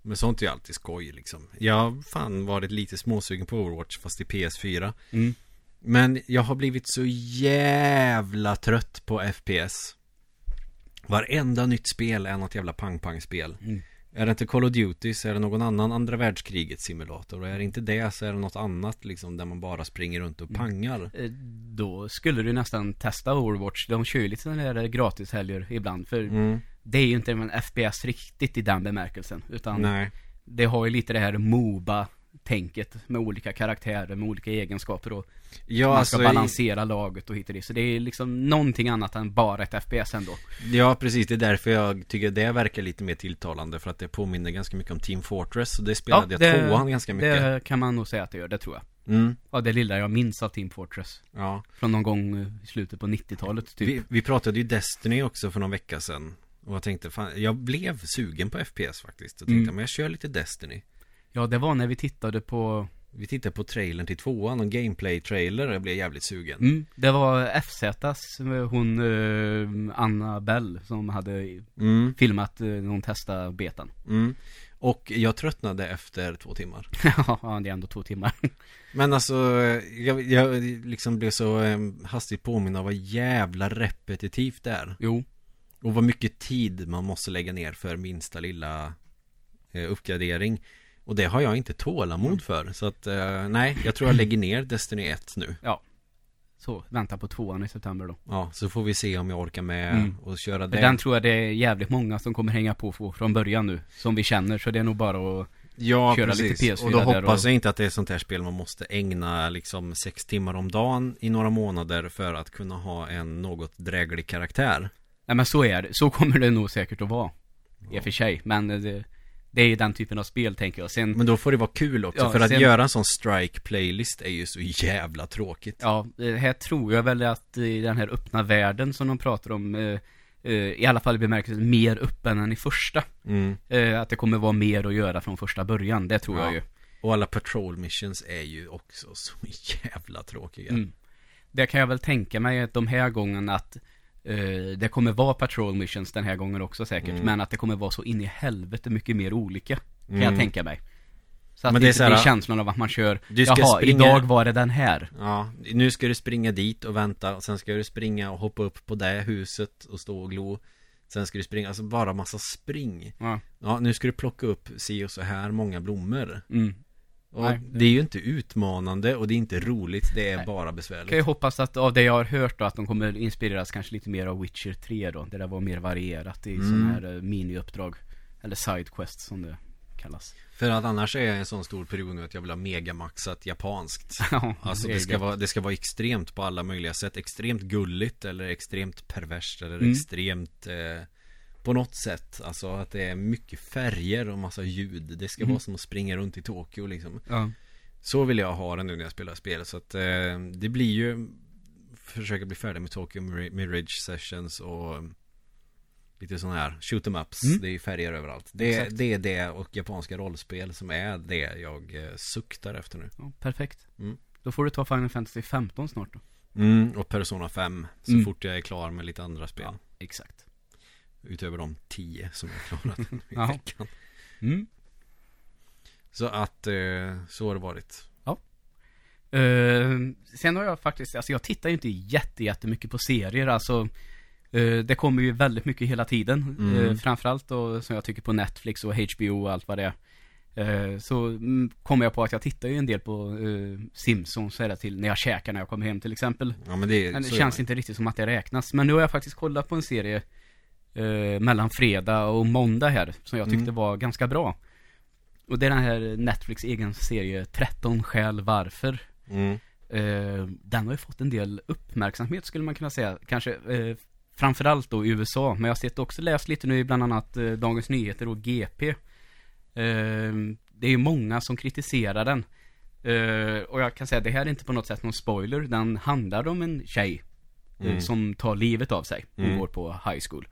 Men sånt är ju alltid skoj liksom Jag har fan varit lite småsugen på Overwatch fast i PS4 Mm. Men jag har blivit så jävla trött på FPS Varenda nytt spel är något jävla pang-pang-spel Mm. Är det inte Call of Duty så är det någon annan andra världskrigets simulator Och är det inte det så är det något annat liksom där man bara springer runt och pangar Eh, Då skulle du nästan testa Overwatch. De kör ju lite sådana där gratishelger ibland. För mm. det är ju inte en FPS riktigt i den bemärkelsen. Utan Nej det har ju lite det här Moba-tänket med olika karaktärer, med olika egenskaper och Ja man alltså ska balansera laget och hit och dit. Så det är liksom någonting annat än bara ett FPS ändå. Ja precis, det är därför jag tycker det verkar lite mer tilltalande För att det påminner ganska mycket om Team Fortress Och det spelade jag det- tvåan ganska mycket Det kan man nog säga att det gör, det tror jag. mm. Ja, det lilla jag minns av Team Fortress. Ja Från någon gång eh, i slutet på 90-talet typ. vi, vi pratade ju Destiny också för någon vecka sedan Och jag tänkte, fan, jag blev sugen på FPS faktiskt Och tänkte, Mm. men jag kör lite Destiny Ja, det var när vi tittade på Vi tittade på trailern till tvåan, och gameplay-trailer och jag blev jävligt sugen Mm, det var FZs, hon eh, Anna Bell som hade mm, filmat eh, när hon testade betan. mm. Och jag tröttnade efter två timmar ja, det är ändå två timmar. Men alltså, jag, jag liksom blev så eh, hastigt påminn av vad jävla repetitivt det är jo, Och vad mycket tid man måste lägga ner för minsta lilla eh, uppgradering Och det har jag inte tålamod för Så att, eh, nej, jag tror jag lägger ner Destiny 1 nu så vänta på tvåan i september då. Ja, så får vi se om jag orkar med Mm. och köra För det den tror jag det är jävligt många som kommer hänga på från början nu. Som vi känner, så det är nog bara att Ja, köra precis. lite PS4 och då hoppas och- jag inte att det är sånt här spel man måste ägna liksom sex timmar om dagen i några månader för att kunna ha en något dräglig karaktär. Nej men så är det, så kommer det nog säkert att vara. I och för sig, men eh, det, Det är ju den typen av spel tänker jag. Sen, Men då får det vara kul också, Ja, för att sen- göra en sån strike-playlist är ju så jävla tråkigt. ja, det här tror jag väl att i den här öppna världen som de pratar om, eh, eh, i alla fall i bemärkelsen mer öppen än i första. Mm. Eh, att det kommer vara mer att göra från första början, det tror Ja. jag ju. Och alla patrol missions är ju också så jävla tråkiga. Mm. Det kan jag väl tänka mig att de här gången att eh, det kommer vara patrol missions den här gången också säkert. Mm. Men att det kommer vara så in i helvete mycket mer olika. Kan Mm. jag tänka mig. Så att Men det, det är så här- blir känslan av att man kör, Du ska jaha, springa- idag var det den här. Ja, nu ska du springa dit och vänta och sen ska du springa och hoppa upp på det huset och stå och glo Sen ska du springa, alltså bara massa spring Ja. Ja, nu ska du plocka upp si och så här många blommor Mm. Och Nej. det är ju inte utmanande och det är inte roligt, det är Nej. bara Kan ju besvärligt hoppas att av det jag har hört då, att de kommer inspireras kanske lite mer av Witcher 3 då. Där det var mer varierat i Mm. sådana här eh, miniuppdrag. Eller sidequests som det kallas. För att annars är jag en sån stor period nu att jag vill ha megamaxat japanskt Ja, Alltså det ska, vara, det ska vara extremt på alla möjliga sätt Extremt gulligt eller extremt perverst eller Mm. extremt eh, På något sätt Alltså att det är mycket färger och massa ljud Det ska Mm. vara som att springa runt i Tokyo liksom Ja. Så vill jag ha det nu när jag spelar spel Så att eh, det blir ju Försöka bli färdig med Tokyo Mir- Mirage Sessions och Lite sådana här shoot em ups Mm. Det är ju färger överallt det, det är det och japanska rollspel som är det jag eh, suktar efter nu ja, perfekt. Mm. Då får du ta Final Fantasy 15 snart då. Mm, och Persona 5 Så Mm. fort jag är klar med lite andra spel Ja. Exakt. Utöver de 10 som jag klarat i Ja. veckan Mm. Så att, eh, så har det varit Eh, sen har jag faktiskt, alltså jag tittar ju inte jätte, jättemycket på serier, alltså eh, det kommer ju väldigt mycket hela tiden. Mm. Eh, framförallt då som jag tycker på Netflix och HBO och allt vad det är. Så mm, kommer jag på att jag tittar ju en del på uh, Simpsons det till när jag käkar när jag kommer hem till exempel. Ja men det, Men det känns inte riktigt som att det räknas. Men nu har jag faktiskt kollat på en serie eh, mellan fredag och måndag här, som jag tyckte Mm. var ganska bra. Och det är den här Netflix egen serie 13 skäl varför. mm. Eh, den har ju fått en del uppmärksamhet skulle man kunna säga. Kanske eh, framförallt då i USA. Men jag har sett också läst lite nu i bland annat eh, Dagens Nyheter och GP. Eh, det är ju många som kritiserar den. Eh, och jag kan säga att det här är inte på något sätt någon spoiler. Den handlar om en tjej eh, Mm. som tar livet av sig. Hon Mm. går på high school.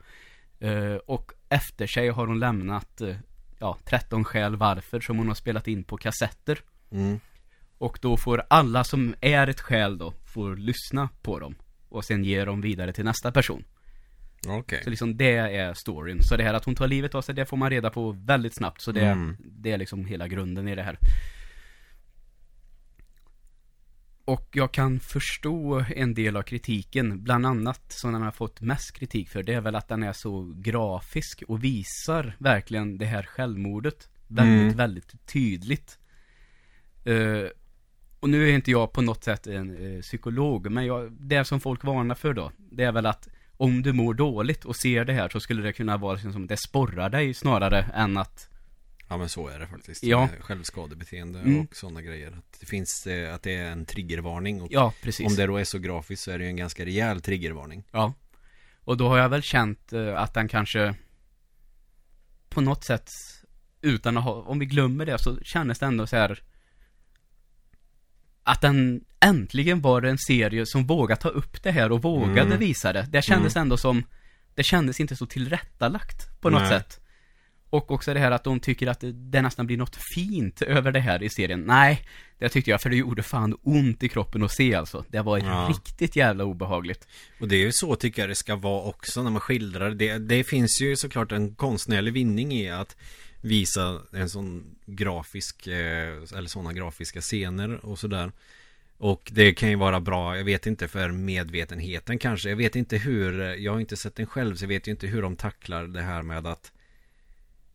Eh, och efter sig har hon lämnat eh, ja, 13 skäl varför som hon har spelat in på kassetter. Mm. Och då får alla som är ett skäl då, får lyssna på dem. Och sen ge dem vidare till nästa person. Okej Så liksom det är storyn. Så det här att hon tar livet av sig, det får man reda på väldigt snabbt. Så det, Mm. det är liksom hela grunden i det här. Och jag kan förstå en del av kritiken. Bland annat som den har fått mest kritik för. Det är väl att den är så grafisk och visar verkligen det här självmordet. Väldigt, Mm. väldigt tydligt. Eh, och nu är inte jag på något sätt en eh, psykolog, men jag, det som folk varnar för då, det är väl att om du mår dåligt och ser det här så skulle det kunna vara liksom som det sporrar dig snarare än att Ja men så är det faktiskt Ja. Självskadebeteende Mm. och sådana grejer att Det finns, eh, att det är en triggervarning och Ja, precis. Om det då är så grafiskt så är det ju en ganska rejäl triggervarning Ja. Och då har jag väl känt eh, att den kanske på något sätt utan att ha, om vi glömmer det så kändes det ändå så här att den äntligen var en serie som vågade ta upp det här och vågade Mm. visa det. Det kändes ändå som, det kändes inte så tillrättalagt på något Nej. sätt. Och också det här att de tycker att det, nästan blir något fint över det här i serien. Nej, det tyckte jag, för det gjorde fan ont i kroppen att se alltså. Det var Ja. riktigt jävla obehagligt. Och det är ju så tycker jag det ska vara också när man skildrar det. Det finns ju såklart en konstnärlig vinning i att visa en sån grafisk, eh, eller sådana grafiska scener och sådär. Och det kan ju vara bra, jag vet inte för medvetenheten kanske. Jag vet inte hur, jag har inte sett den själv så jag vet ju inte hur de tacklar det här med att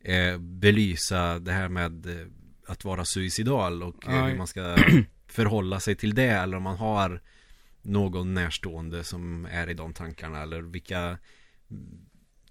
eh, belysa det här med eh, att vara suicidal och eh, hur man ska förhålla sig till det eller om man har någon närstående som är i de tankarna eller vilka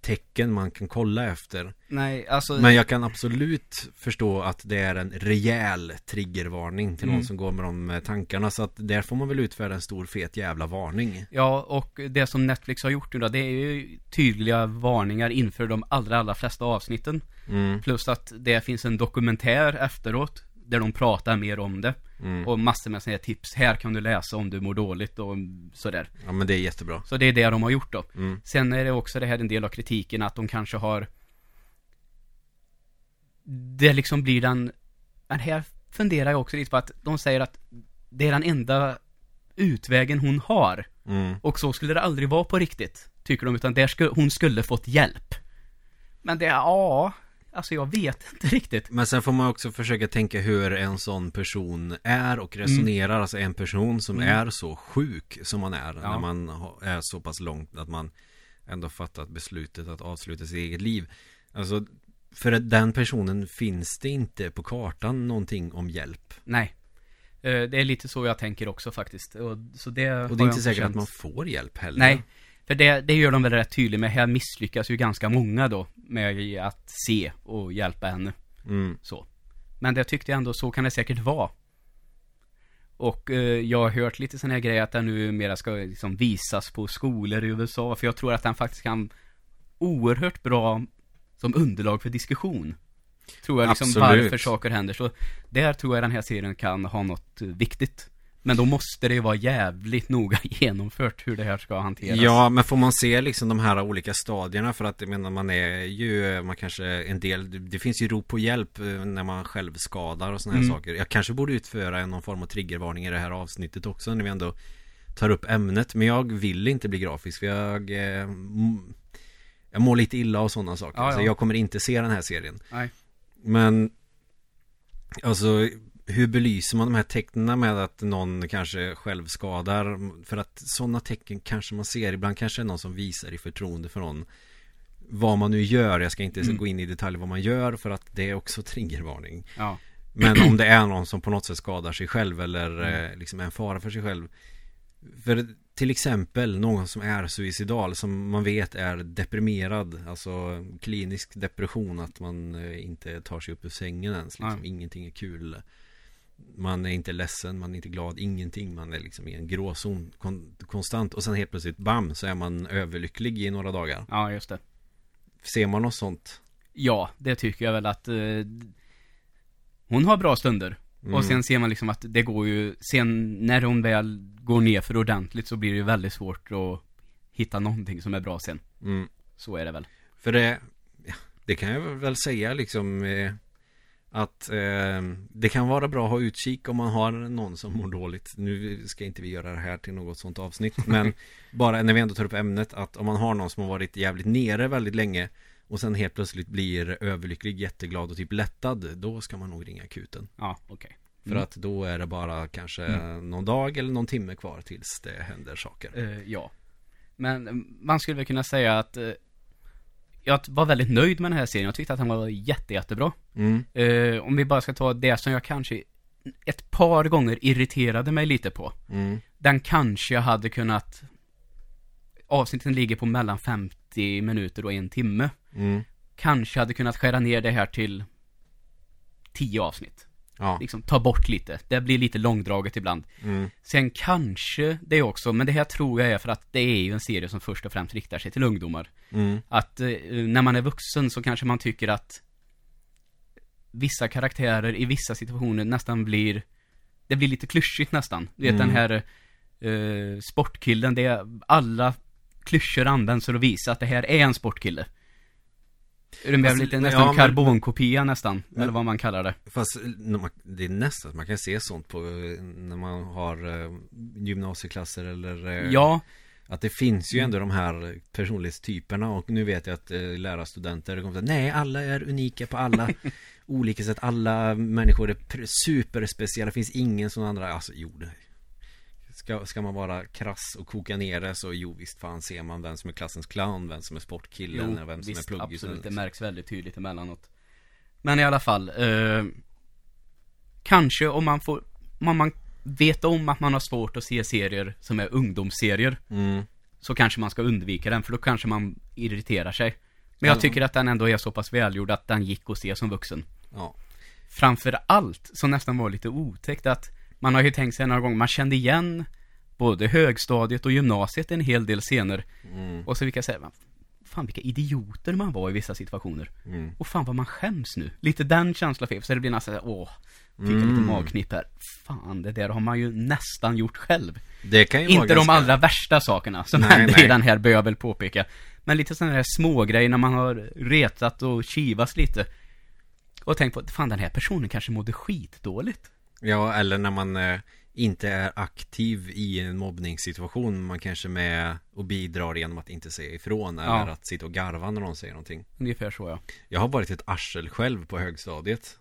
tecken man kan kolla efter. Nej, alltså Men jag kan absolut förstå att det är en rejäl triggervarning till någon Mm. som går med de eh, tankarna. Så att där får man väl utfärda en stor fet jävla varning. Ja, och det som Netflix har gjort nu då, det är ju tydliga varningar inför de allra, allra flesta avsnitten. Mm, Plus att det finns en dokumentär efteråt, där de pratar mer om det. mm. Och massor med sådana här tips. Här kan du läsa om du mår dåligt och sådär. Ja men det är jättebra. Så det är det de har gjort då. Mm. Sen är det också det här en del av kritiken att de kanske har Det liksom blir den Men här funderar jag också lite på att de säger att Det är den enda utvägen hon har Mm. Och så skulle det aldrig vara på riktigt Tycker de, utan där skulle, hon skulle fått hjälp Men det, ja Alltså jag vet inte riktigt Men sen får man också försöka tänka hur en sån person är och resonerar. Alltså en person som Mm. är så sjuk som man är. Ja. När man är så pass långt att man ändå fattat beslutet att avsluta sitt eget liv. Alltså för den personen finns det inte på kartan någonting om hjälp. Nej Eh, Det är lite så jag tänker också faktiskt och, så det Och det är inte säkert känt. att man får hjälp heller. Nej, för det, det gör de väl rätt tydligt med. Här misslyckas ju ganska många då med att se och hjälpa henne. Mm. Så. Men det tyckte jag ändå, så kan det säkert vara. Och eh, jag har hört lite sådana här grejer att den nu mera ska liksom visas på skolor i USA. För jag tror att den faktiskt kan oerhört bra som underlag för diskussion. Tror jag liksom Absolut. varför saker händer. Så där tror jag den här serien kan ha något viktigt. Men då måste det ju vara jävligt noga genomfört hur det här ska hanteras. Ja, men får man se liksom de här olika stadierna för att jag menar man är ju, man kanske en del, det finns ju rop på hjälp eh, när man själv skadar och sådana här Mm. saker. Jag kanske borde utföra någon form av triggervarning i det här avsnittet också när vi ändå tar upp ämnet. Men jag vill inte bli grafisk för jag, eh, jag mår lite illa av sådana saker. Ja, Så ja. jag kommer inte se den här serien. Nej. Men Alltså hur belyser man de här tecknen med att någon kanske självskadar? För att sådana tecken kanske man ser. Ibland kanske det är någon som visar i förtroende för någon. Vad man nu gör. Jag ska inte Mm. gå in i detalj vad man gör. För att det är också triggervarning. Ja. Men om det är någon som på något sätt skadar sig själv. Eller Mm. eh, liksom är en fara för sig själv. För till exempel någon som är suicidal. Som man vet är deprimerad. Alltså klinisk depression. Att man eh, inte tar sig upp ur sängen ens. Liksom. Ingenting är kul. Man är inte ledsen, man är inte glad, ingenting. Man är liksom i en gråzon kon- konstant. Och sen helt plötsligt, bam, så är man överlycklig i några dagar. Ja, just det. Ser man något sånt? Ja, det tycker jag väl att eh, Hon har bra stunder Mm. Och sen ser man liksom att det går ju Sen när hon väl går ner för ordentligt så blir det ju väldigt svårt att Hitta någonting som är bra sen Mm. Så är det väl För det, det kan jag väl säga liksom eh, att eh, det kan vara bra att ha utkik om man har någon som mår dåligt. Nu ska inte vi göra det här till något sånt avsnitt, men bara när vi ändå tar upp ämnet att om man har någon som har varit jävligt nere väldigt länge och sen helt plötsligt blir överlycklig, jätteglad och typ lättad, då ska man nog ringa akuten. Ja, okej För Mm. att då är det bara kanske Mm. någon dag eller någon timme kvar tills det händer saker. Eh, Ja Men man skulle väl kunna säga att eh, Jag var väldigt nöjd med den här serien. Jag tyckte att den var jätte, jättebra. Mm, Eh, Om vi bara ska ta det som jag kanske Ett par gånger irriterade mig lite på. Mm, Den kanske hade kunnat Avsnitten ligger på mellan 50 minuter och en timme. Mm, Kanske hade kunnat skära ner det här till 10 avsnitt ja, Liksom ta bort lite. Det blir lite långdraget ibland. Mm, Sen kanske det också, men det här tror jag är för att det är ju en serie som först och främst riktar sig till ungdomar. Mm, Att eh, när man är vuxen så kanske man tycker att Vissa karaktärer i vissa situationer nästan blir Det blir lite klyschigt nästan. Du vet Mm. den här eh, Sportkillen, det är alla Klyschor används för att visa att det här är en sportkille Det Fast- lite ja, nästan men- karbonkopia nästan, Men- eller vad man kallar det? Fast det är nästan, man kan se sånt på när man har eh, gymnasieklasser eller eh, Ja, Att det finns ju ändå de här personlighetstyperna och nu vet jag att eh, lärarstudenter kommer att Nej, alla är unika på alla olika sätt. Alla människor är superspeciella, det finns ingen som andra. Alltså jo, det Ska, ska man vara krass och koka ner det så jo visst fan ser man vem som är klassens clown, vem som är sportkillen och vem som visst, är pluggisen absolut, det liksom. märks väldigt tydligt emellanåt Men i alla fall eh, Kanske om man får Om man vet om att man har svårt att se serier som är ungdomsserier mm, Så kanske man ska undvika den, för då kanske man irriterar sig Men jag Ja. tycker att den ändå är så pass välgjord att den gick att se som vuxen. Ja. Framför allt, som nästan var lite otäckt, att man har ju tänkt sig några gånger, man kände igen både högstadiet och gymnasiet en hel del scener. Mm. Och så vilka säga, fan vilka idioter man var i vissa situationer. Mm. Och fan vad man skäms nu. Lite den känslan fick så det blir nästan såhär, åh, fick Mm. lite magknip här. Fan, det där har man ju nästan gjort själv. Det kan ju vara Inte de ganska... allra värsta sakerna som Nej, hände nej. i den här, bör jag väl påpeka. Men lite sådana här små grejer när man har retat och kivas lite. Och tänkt på, fan den här personen kanske mådde skitdåligt. Ja, eller när man eh, inte är aktiv i en mobbningssituation. Man kanske med och bidrar genom att inte säga ifrån. Eller Ja. att sitta och garva när någon säger någonting. Ungefär så ja. Jag har varit ett arsel själv på högstadiet.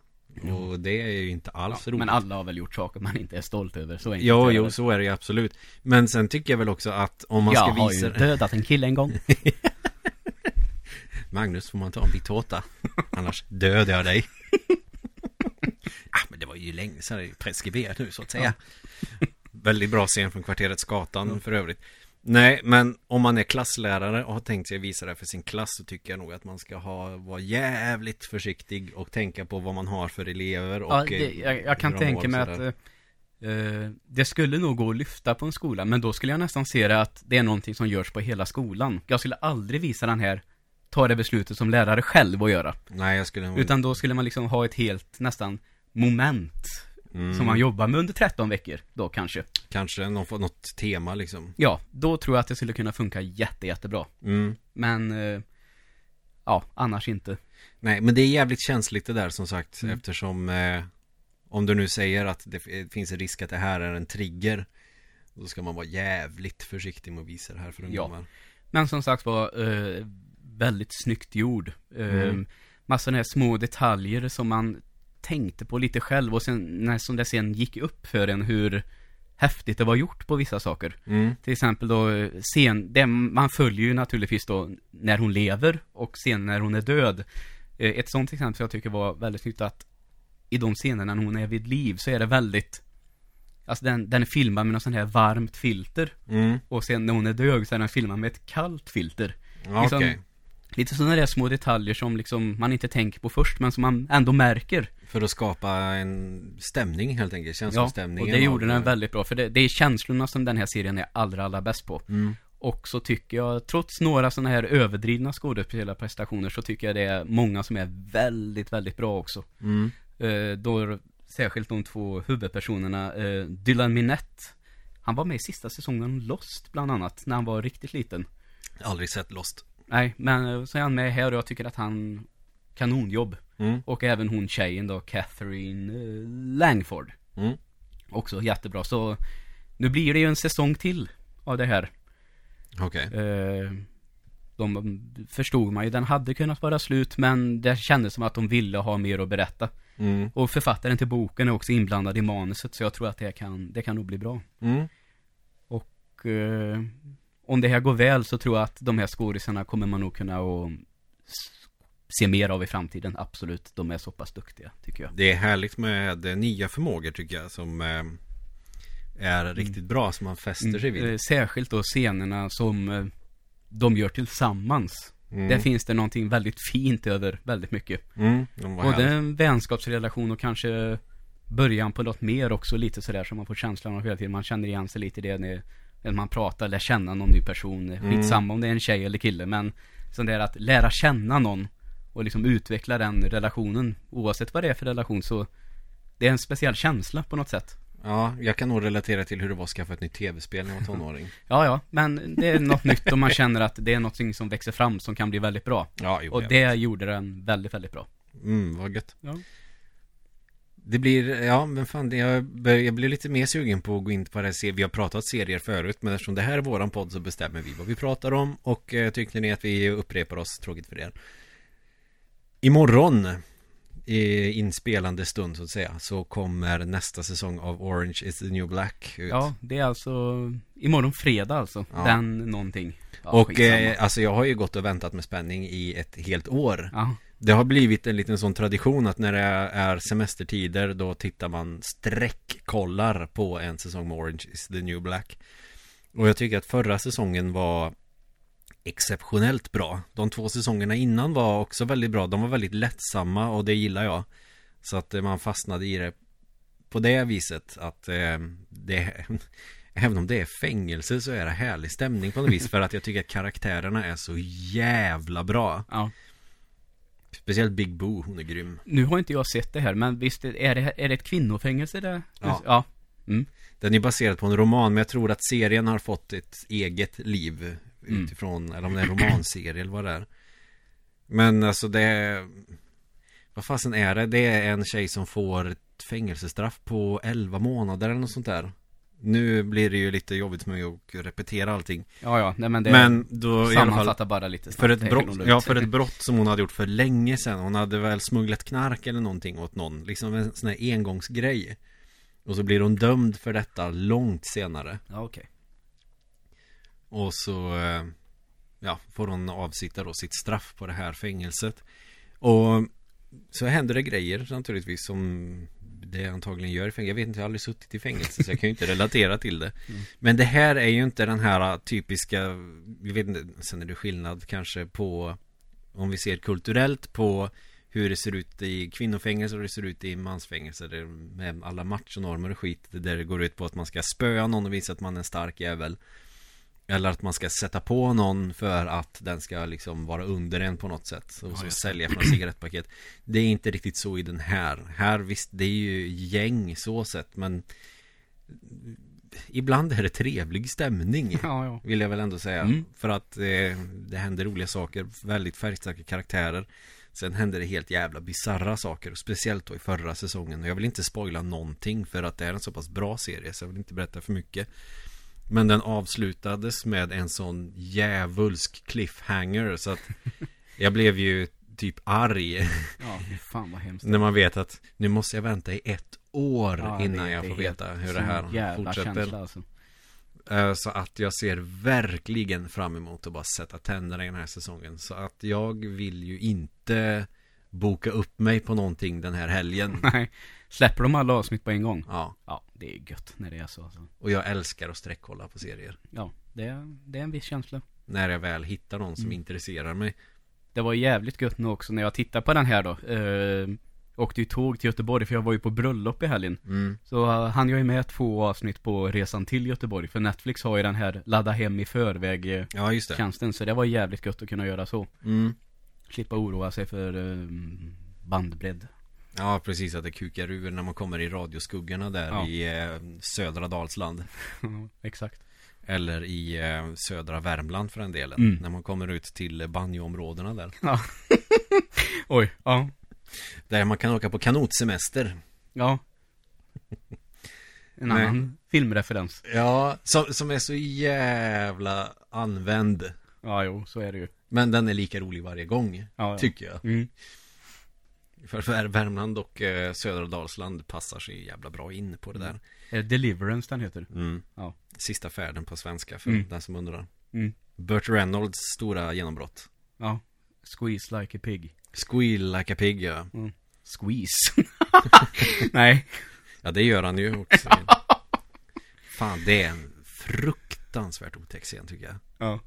Och det är ju inte alls ja roligt. men alla har väl gjort saker man inte är stolt över, så enkelt Jo, jo, så är det ju absolut. Men sen tycker jag väl också att om man Jag ska har visa ju dödat en kille en gång. Magnus, får man ta en bit tårta? Annars dödar jag dig. Ah, men det var ju länge sedan, det är ju preskriberat nu så att säga. Väldigt bra scen från kvarteret Skatan för övrigt. Nej, men om man är klasslärare och har tänkt sig visa det för sin klass så tycker jag nog att man ska ha, vara jävligt försiktig och tänka på vad man har för elever och Ja, det, jag, jag kan de tänka mig att eh, eh, det skulle nog gå att lyfta på en skola, men då skulle jag nästan se det att det är någonting som görs på hela skolan. Jag skulle aldrig visa den här, ta det beslutet som lärare själv att göra. Nej, jag skulle nog... Utan då skulle man liksom ha ett helt, nästan, moment mm, som man jobbar med under 13 veckor, då kanske. Kanske något, något tema liksom. Ja, då tror jag att det skulle kunna funka jätte, jättebra. Mm. Men, eh, ja, annars inte. Nej, men det är jävligt känsligt det där som sagt Mm. eftersom eh, om du nu säger att det f- finns en risk att det här är en trigger då ska man vara jävligt försiktig med att visa det här för Ja. ungdomar. Men som sagt var, eh, väldigt snyggt gjord. Eh, Mm. Massa sådana här små detaljer som man tänkte på lite själv och sen, när som det sen gick upp för en hur häftigt det var gjort på vissa saker. Mm. Till exempel då eh, scen, det, man följer ju naturligtvis då när hon lever och sen när hon är död. Eh, Ett sånt exempel som jag tycker var väldigt nytt att i de scenerna när hon är vid liv så är det väldigt Alltså den, den är filmad med något sånt här varmt filter Mm. och sen när hon är död så är den filmad med ett kallt filter. Ja, Liksom-. Lite sådana där små detaljer som liksom man inte tänker på först men som man ändå märker. För att skapa en stämning helt enkelt, Ja, känslostämning. och det gjorde den väldigt bra för det, det är känslorna som den här serien är allra, allra bäst på. Mm. Och så tycker jag, trots några sådana här överdrivna skådespelarprestationer så tycker jag det är många som är väldigt, väldigt bra också. Mm. Eh, då särskilt de två huvudpersonerna, eh, Dylan Minette. Han var med i sista säsongen Lost bland annat, när han var riktigt liten. Aldrig sett Lost. Nej, men eh, så är han med här och jag tycker att han kanonjobb. Mm. Och även hon tjejen då, Catherine eh, Langford. Mm. Också jättebra. Så nu blir det ju en säsong till av det här. Okej. Eh, de förstod man ju, den hade kunnat vara slut men det kändes som att de ville ha mer att berätta. Mm. Och författaren till boken är också inblandad i manuset så jag tror att det kan, det kan nog bli bra. Mm. Och eh, om det här går väl så tror jag att de här skådisarna kommer man nog kunna och se mer av i framtiden, absolut. De är så pass duktiga, tycker jag. Det är härligt med eh, nya förmågor tycker jag som eh, är riktigt bra som man fäster sig vid. Eh, Särskilt då scenerna som de gör tillsammans. Mm. Där finns det någonting väldigt fint över väldigt mycket. Mm. De Både en vänskapsrelation och kanske början på något mer också lite sådär som man får känslan av hela tiden. Man känner igen sig lite i det när, när man pratar, lär känna någon ny person. Mm. Skitsamma om det är en tjej eller kille men sånt där att lära känna någon och liksom utveckla den relationen oavsett vad det är för relation så det är en speciell känsla på något sätt. Ja, jag kan nog relatera till hur det var att skaffa ett nytt tv-spel när jag var tonåring. Ja, ja, men det är något nytt och man känner att det är något som växer fram som kan bli väldigt bra. Ja, jo, Och det gjorde den väldigt, väldigt bra. Mm, vad gött. Ja. Det blir, ja men fan, det- jag, bör- jag blir lite mer sugen på att gå in på det här. se- Vi har pratat serier förut, men eftersom det här är våran podd så bestämmer vi vad vi pratar om. Och eh, tyckte ni att vi upprepar oss, tråkigt för er. Imorgon, i inspelande stund så att säga, så kommer nästa säsong av Orange is the new black ut. Ja, det är alltså imorgon fredag alltså. Ja. Den någonting. Ja, och eh, alltså jag har ju gått och väntat med spänning i ett helt år. ja, det har blivit en liten sån tradition att när det är semestertider då tittar man streckkollar på en säsong med Orange is the new black. Och jag tycker att förra säsongen var exceptionellt bra. De två säsongerna innan var också väldigt bra. De var väldigt lättsamma och det gillar jag. Så att eh, man fastnade i det på det viset att eh, det Även om det är fängelse så är det härlig stämning på något vis För att jag tycker att karaktärerna är så jävla bra Ja. Speciellt Big Boo, hon är grym Nu har inte jag sett det här, men visst är det, är det ett kvinnofängelse där? Ja. ja. Mm. Den är baserad på en roman men jag tror att serien har fått ett eget liv Mm. Utifrån, eller om det är en romanserie eller vad det är Men alltså det är Vad fasen är det? Det är en tjej som får ett fängelsestraff på 11 månader eller något sånt där Nu blir det ju lite jobbigt mig att repetera allting. Ja, ja, nej men det Men då i alla fall sammanfattar bara lite snabbt. För ett brott, ja för ett brott som hon hade gjort för länge sedan. Hon hade väl smugglat knark eller någonting åt någon. Liksom en sån här engångsgrej. Och så blir hon dömd för detta långt senare. Ja, okej. Och så eh, Ja, får hon avsitta då sitt straff på det här fängelset. Och Så händer det grejer naturligtvis som Det antagligen gör i fängelse Jag vet inte, jag har aldrig suttit i fängelse så jag kan ju inte relatera till det. Men det här är ju inte den här typiska Vi vet inte, sen är det skillnad kanske på Om vi ser kulturellt på hur det ser ut i kvinnofängelse och hur det ser ut i mansfängelse. Det, Med alla machonormer och skit Där det går ut på att man ska spöa någon och visa att man är en stark jävel Eller att man ska sätta på någon för att den ska liksom vara under en på något sätt. Och så just sälja från cigarettpaket. Det är inte riktigt så i den här. Här visst, det är ju gäng så sett men Ibland är det trevlig stämning Ja, ja. Vill jag väl ändå säga. Mm. För att eh, det händer roliga saker Väldigt färgstarka karaktärer. Sen händer det helt jävla bizarra saker Speciellt då i förra säsongen. Och jag vill inte spoila någonting För att det är en så pass bra serie Så jag vill inte berätta för mycket Men den avslutades med en sån djävulsk cliffhanger Så att Jag blev ju typ arg Ja, fan vad hemskt. När man vet att Nu måste jag vänta i ett år Ja, Innan det- jag det får veta hur det här fortsätter känsla alltså. Eh, Så att jag ser verkligen fram emot att bara sätta tänderna i den här säsongen Så att jag vill ju inte boka upp mig på någonting den här helgen Nej. Släpper de alla avsnitt på en gång? Ja, Ja, det är gött när det är så alltså. och jag älskar att sträckkolla på serier Ja, det är, det är en viss känsla. När jag väl hittar någon som Mm. intresserar mig Det var jävligt gött nu också när jag tittade på den här då. Eh, åkte ju tåg till Göteborg för jag var ju på bröllop i helgen. mm. Så uh, han jag ju med två avsnitt på resan till Göteborg. För Netflix har ju den här ladda hem i förväg eh, Ja, just det tjänsten. Så det var jävligt gött att kunna göra så. mm. Slippa oroa sig för eh, bandbredd. Ja, precis att det kukar ur när man kommer i radioskuggorna där Ja. i eh, södra Dalsland Exakt. Eller i eh, södra Värmland för den delen Mm. När man kommer ut till banjoområdena där Ja. Oj, ja. Där man kan åka på kanotsemester Ja. En annan filmreferens. Ja, som, som är så jävla använd Ja, jo, så är det ju. Men den är lika rolig varje gång Ja, ja. Tycker jag Mm. För, Värmland och eh, södra Dalsland passar sig jävla bra in på det där Är det Deliverance den heter? mm. Ja. Sista färden på svenska för Mm. den som undrar Mm. Burt Reynolds stora genombrott Ja. Squeeze like a pig. Squeal like a pig ja Squeeze. Nej. Ja det gör han ju också Fan det är en fruktansvärt otäck scen tycker jag Ja.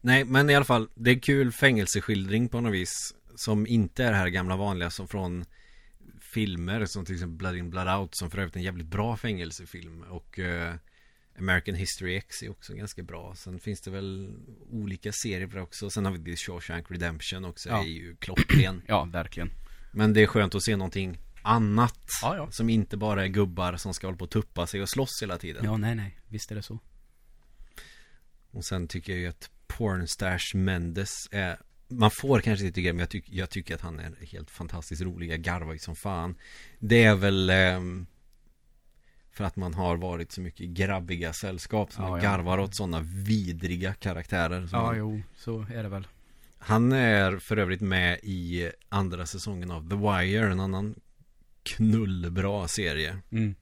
Nej men i alla fall Det är kul fängelseskildring på något vis Som inte är det här gamla vanliga som från Filmer som till exempel Blood in Blood Out Som för övrigt är en jävligt bra fängelsefilm Och eh, American History X är också ganska bra Sen finns det väl olika serier på det också Sen har vi The Shawshank Redemption också Ja. är ju klockren Ja, verkligen. Men det är skönt att se någonting annat Ja, ja. Som inte bara är gubbar som ska hålla på och tuppa sig och slåss hela tiden Ja, nej, nej. Visst är det så. Och sen tycker jag ju att Pornstash Mendes är Man får kanske inte tycka men jag, tyck, jag tycker att han är helt fantastiskt rolig Jag garvar ju som fan Det är väl ehm, För att man har varit så mycket grabbiga sällskap Som Ja, man ja. garvar åt sådana vidriga karaktärer Ja, han, jo, så är det väl. han är för övrigt med i andra säsongen av The Wire En annan knullbra serie Mm.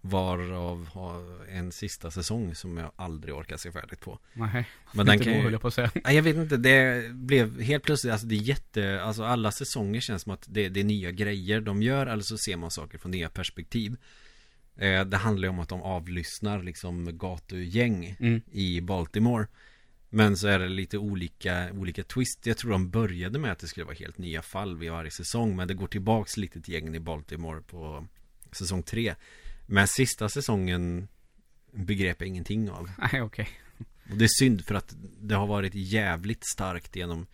Varav har en sista säsong som jag aldrig orkar se färdigt på Nej. Men den kan ju- på att säga. Nej jag vet inte, det blev helt plötsligt, alltså det är jätte, alltså alla säsonger känns som att det, det är nya grejer de gör eller så ser man saker från nya perspektiv. Eh, det handlar ju om att de avlyssnar liksom gatugäng Mm. i Baltimore. Men så är det lite olika, olika twist Jag tror de började med att det skulle vara helt nya fall vid varje säsong Men det går tillbaks lite till gängen i Baltimore på säsong tre Men sista säsongen begrep jag ingenting av Nej, okej. Och det är synd för att det har varit jävligt starkt genom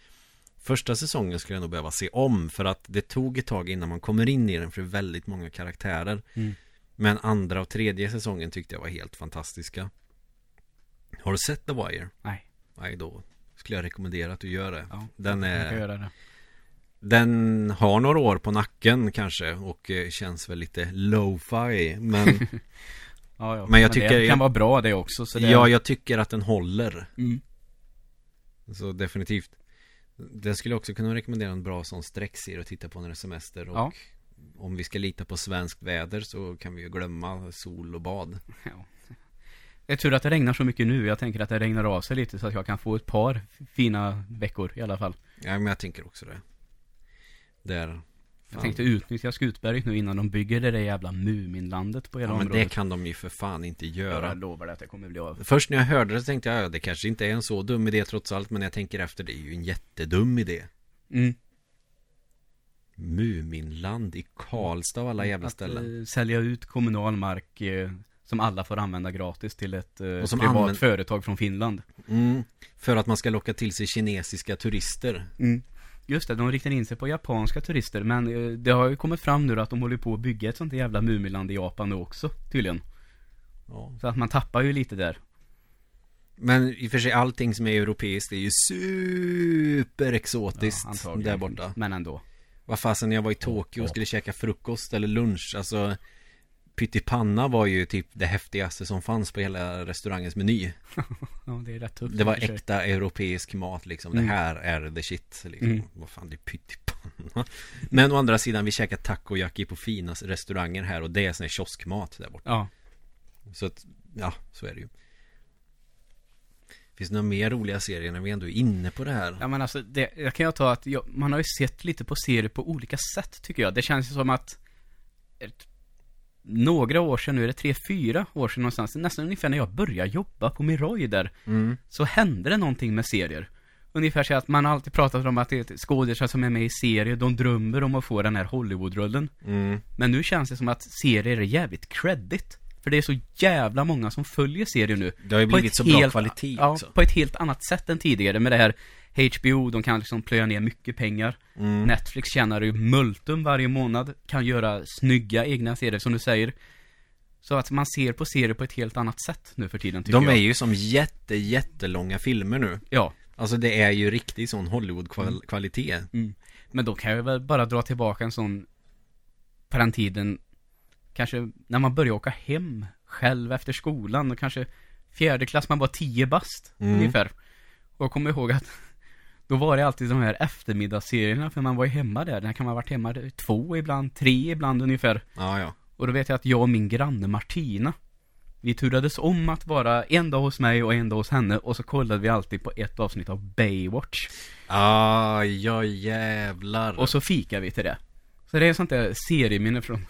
Första säsongen skulle jag nog behöva se om för att det tog ett tag innan man kommer in i den för det är väldigt många karaktärer Mm. Men andra och tredje säsongen tyckte jag var helt fantastiska Har du sett The Wire? Nej. Nej då skulle jag rekommendera att du gör det Ja, Den Jag kan är göra det. Den har några år på nacken kanske och eh, känns väl lite lo-fi Men Ja, ja. Men jag tycker- det kan vara bra det också. Så det... ja, jag tycker att den håller Mm. Så definitivt Den skulle också kunna rekommendera en bra sån sträckserie att titta på när det är semester och Ja. Om vi ska lita på svenskt väder så kan vi ju glömma sol och bad Ja. Det är tur att det regnar så mycket nu. Jag tänker att det regnar av sig lite så att jag kan få ett par fina veckor i alla fall. Ja men jag tänker också det Där Jag Fan. tänkte utnyttja Skutberg nu innan de bygger det där jävla Muminlandet på hela Ja men området. det kan de ju för fan inte göra Jag lovar att det kommer bli av. Först när jag hörde det tänkte jag ja, det kanske inte är en så dum idé trots allt Men jag tänker efter det är ju en jättedum idé Mm. Muminland i Karlstad av alla jävla Att ställen eh, sälja ut kommunal mark eh, som alla får använda gratis till ett eh, Och som privat använd- företag från Finland. mm, För att man ska locka till sig kinesiska turister Just det, de riktar in sig på japanska turister men eh, det har ju kommit fram nu att de håller på att bygga ett sånt jävla Muminland i Japan nu också tydligen. ja. Så att man tappar ju lite där. Men i och för sig allting som är europeiskt är ju superexotiskt antagligen. där borta Men ändå. Vad fasen när jag var i Tokyo och skulle käka frukost eller lunch Alltså Pyttipanna var ju typ det häftigaste som fanns på hela restaurangens meny Ja, det är rätt tufft. Det var äkta europeisk mat liksom Mm. Det här är the shit liksom. Mm. Vad fan det är pyttipanna Men å andra sidan vi käkar takoyaki på fina restauranger här och det är sån här kioskmat där borta Ja. Så att, ja så är det ju Finns det några mer roliga serier när vi ändå är inne på det här? Ja men alltså, det, jag kan jag ta att jag, man har ju sett lite på serier på olika sätt tycker jag. Det känns ju som att några år sedan, nu är det tre, fyra år sedan någonstans, nästan ungefär när jag började jobba på Miroy där, Mm. så hände det någonting med serier. Ungefär så att man har alltid pratat om att det är skådespelare som är med i serier, de drömmer om att få den här Hollywoodrullen. Mm. Men nu känns det som att serier är jävligt credit. För det är så jävla många som följer serier nu. Det har ju blivit så bra helt- kvalitet Ja, också på ett helt annat sätt än tidigare med det här HBO, de kan liksom plöja ner mycket pengar. mm. Netflix tjänar ju multum varje månad, kan göra snygga egna serier som du säger. Så att man ser på serier på ett helt annat sätt nu för tiden tycker De är jag. ju som jätte, jättelånga filmer nu Ja. Alltså det är ju riktig sån Hollywood-kvalitet Mm. Men då kan jag väl bara dra tillbaka en sån på den tiden kanske när man började åka hem själv efter skolan och kanske fjärde klass, man var tio bast Mm. ungefär. Och jag kommer ihåg att då var det alltid de här eftermiddagsserierna för man var ju hemma där. När kan man ha varit hemma där? två ibland, tre ibland ungefär. Ja, ja Och då vet jag att jag och min granne Martina Vi turades om att vara en dag hos mig och en dag hos henne och så kollade vi alltid på ett avsnitt av Baywatch Ah, ja jävlar Och så fikade vi till det Så det är sånt där serieminne från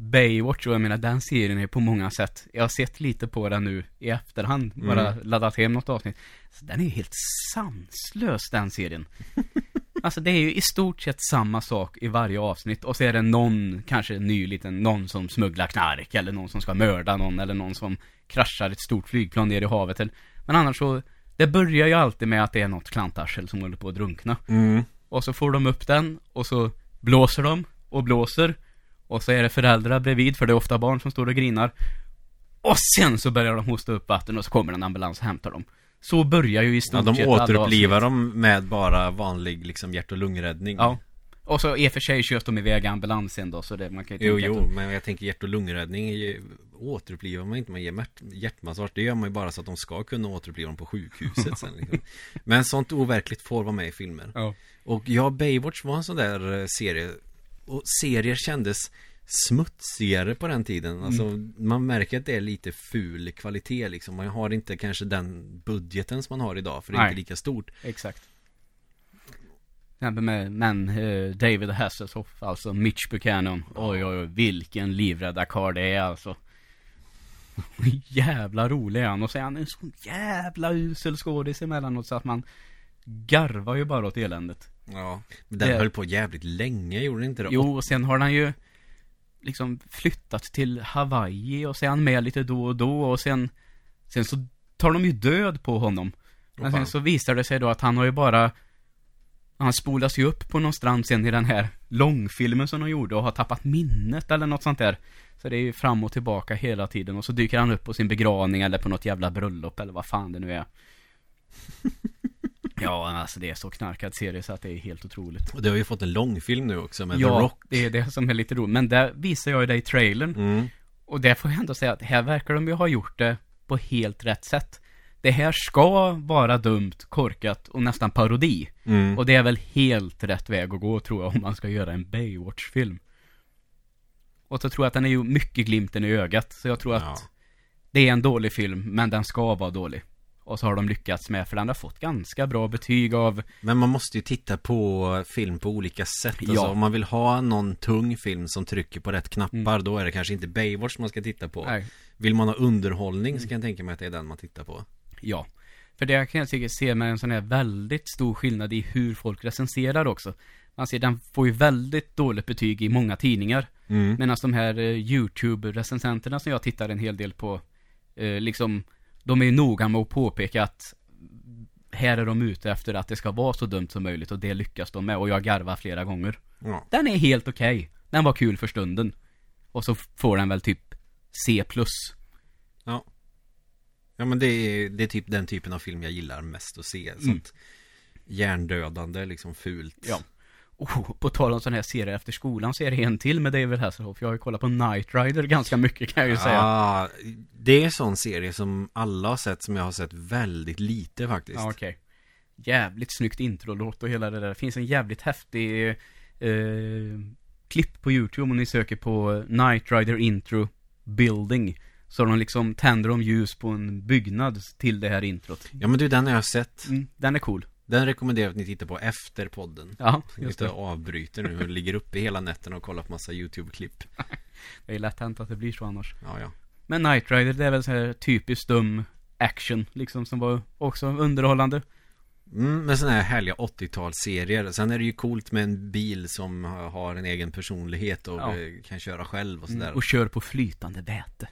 Baywatch och jag menar den serien är på många sätt Jag har sett lite på den nu i efterhand Bara laddat hem något avsnitt. Så Den är ju helt sanslös den serien. Alltså det är ju i stort sett samma sak i varje avsnitt och så är det någon, kanske ny liten, någon som smugglar knark eller någon som ska mörda någon eller någon som kraschar ett stort flygplan ner i havet eller, Men annars så, det börjar ju alltid med att det är något klantarsel som håller på att drunkna. Mm. och så får de upp den och så blåser de och blåser och så är det föräldrar bredvid för det är ofta barn som står och grinar och sen så börjar de hosta upp vatten och så kommer en ambulans och hämtar dem så börjar ju i stort Ja, de sett återupplivar dem med bara vanlig liksom hjärt och lungräddning Ja. Och så i och för sig körs de iväg ambulansen då, så det, man kan ju Jo, tänka jo, att de- men jag tänker hjärt och lungräddning ju, återupplivar man inte, man ger hjärt, hjärtmassage Det gör man ju bara så att de ska kunna återuppliva dem på sjukhuset sen liksom. Men sånt overkligt får vara med i filmer Ja. Och ja, Baywatch var en sån där eh, serie Och serier kändes smutsigare på den tiden Alltså man märker att det är lite ful kvalitet liksom Man har inte kanske den budgeten som man har idag För det är Nej. inte lika stort Exakt. Med, men eh, David Hasselhoff, alltså Mitch Buchanan. Oj, oj, oj, vilken livräddarkarl det är alltså. jävla rolig är han. Och så är han en sån jävla usel skådis emellanåt så att man garvar ju bara åt eländet. Ja. Men den Det- höll på jävligt länge, gjorde den inte det? Jo, och sen har han ju liksom flyttat till Hawaii och han med lite då och då och sen Sen så tar de ju död på honom. Men sen fan. så visar det sig då att han har ju bara Han spolas ju upp på någon strand sen i den här långfilmen som de gjorde och har tappat minnet eller något sånt där. Så det är ju fram och tillbaka hela tiden och så dyker han upp på sin begravning eller på något jävla bröllop eller vad fan det nu är. Ja, alltså det är så knarkad serie så att det är helt otroligt. Och det har ju fått en långfilm nu också med The Ja, Rock. det är det som är lite roligt. Men där visar jag ju dig trailern. Mm. Och där får jag ändå säga att här verkar de ju ha gjort det på helt rätt sätt. Det här ska vara dumt, korkat och nästan parodi. Mm. Och det är väl helt rätt väg att gå tror jag om man ska göra en Baywatch-film. Och så tror jag att den är ju mycket glimten i ögat. Så jag tror att Ja. det är en dålig film, men den ska vara dålig. Och så har de lyckats med, för den har fått ganska bra betyg av Men man måste ju titta på film på olika sätt. Alltså, Ja. om man vill ha någon tung film som trycker på rätt knappar, då är det kanske inte Baywatch man ska titta på. Mm. Nej. Vill man ha underhållning så kan jag tänka mig att det är den man tittar på. Ja. För det kan jag säkert se med en sån här väldigt stor skillnad i hur folk recenserar också. Man ser, den får ju väldigt dåligt betyg i många tidningar. Mm. Medan de här eh, YouTube-recensenterna som jag tittar en hel del på, eh, liksom, de är noga med att påpeka att här är de ute efter att det ska vara så dumt som möjligt och det lyckas de med och jag garvar flera gånger. Ja. Den är helt okej. Den var kul för stunden. Och så får den väl typ C+. Ja. Ja men det är, det är typ den typen av film jag gillar mest att se. Mm. Sånt hjärndödande, liksom fult. Ja. Oh, på tal om sån här serier efter skolan så är det en till med David Hasselhoff. Jag har ju kollat på Knight Rider ganska mycket kan jag ju säga. Ja, det är en sån serie som alla har sett som jag har sett väldigt lite faktiskt. Ja, okej. Jävligt snyggt introlåt och hela det där. Det finns en jävligt häftig eh, klipp på YouTube om ni söker på Knight Rider Intro Building. Så de liksom tänder om ljus på en byggnad till det här introt. Ja men du, den har jag sett. Mm, den är cool. Den rekommenderar jag att ni tittar på efter podden. Ja, just det. avbryter nu och ligger uppe hela nätterna och kollar på massa YouTube-klipp. Det är lätt hänt att det blir så annars. Ja, ja. Men Knight Rider, det är väl så här typiskt dum action, liksom, som var också underhållande. Mm, med sådana här härliga 80-talsserier. Sen är det ju coolt med en bil som har en egen personlighet och Ja. eh, kan köra själv och sådär. Mm, och kör på flytande väte.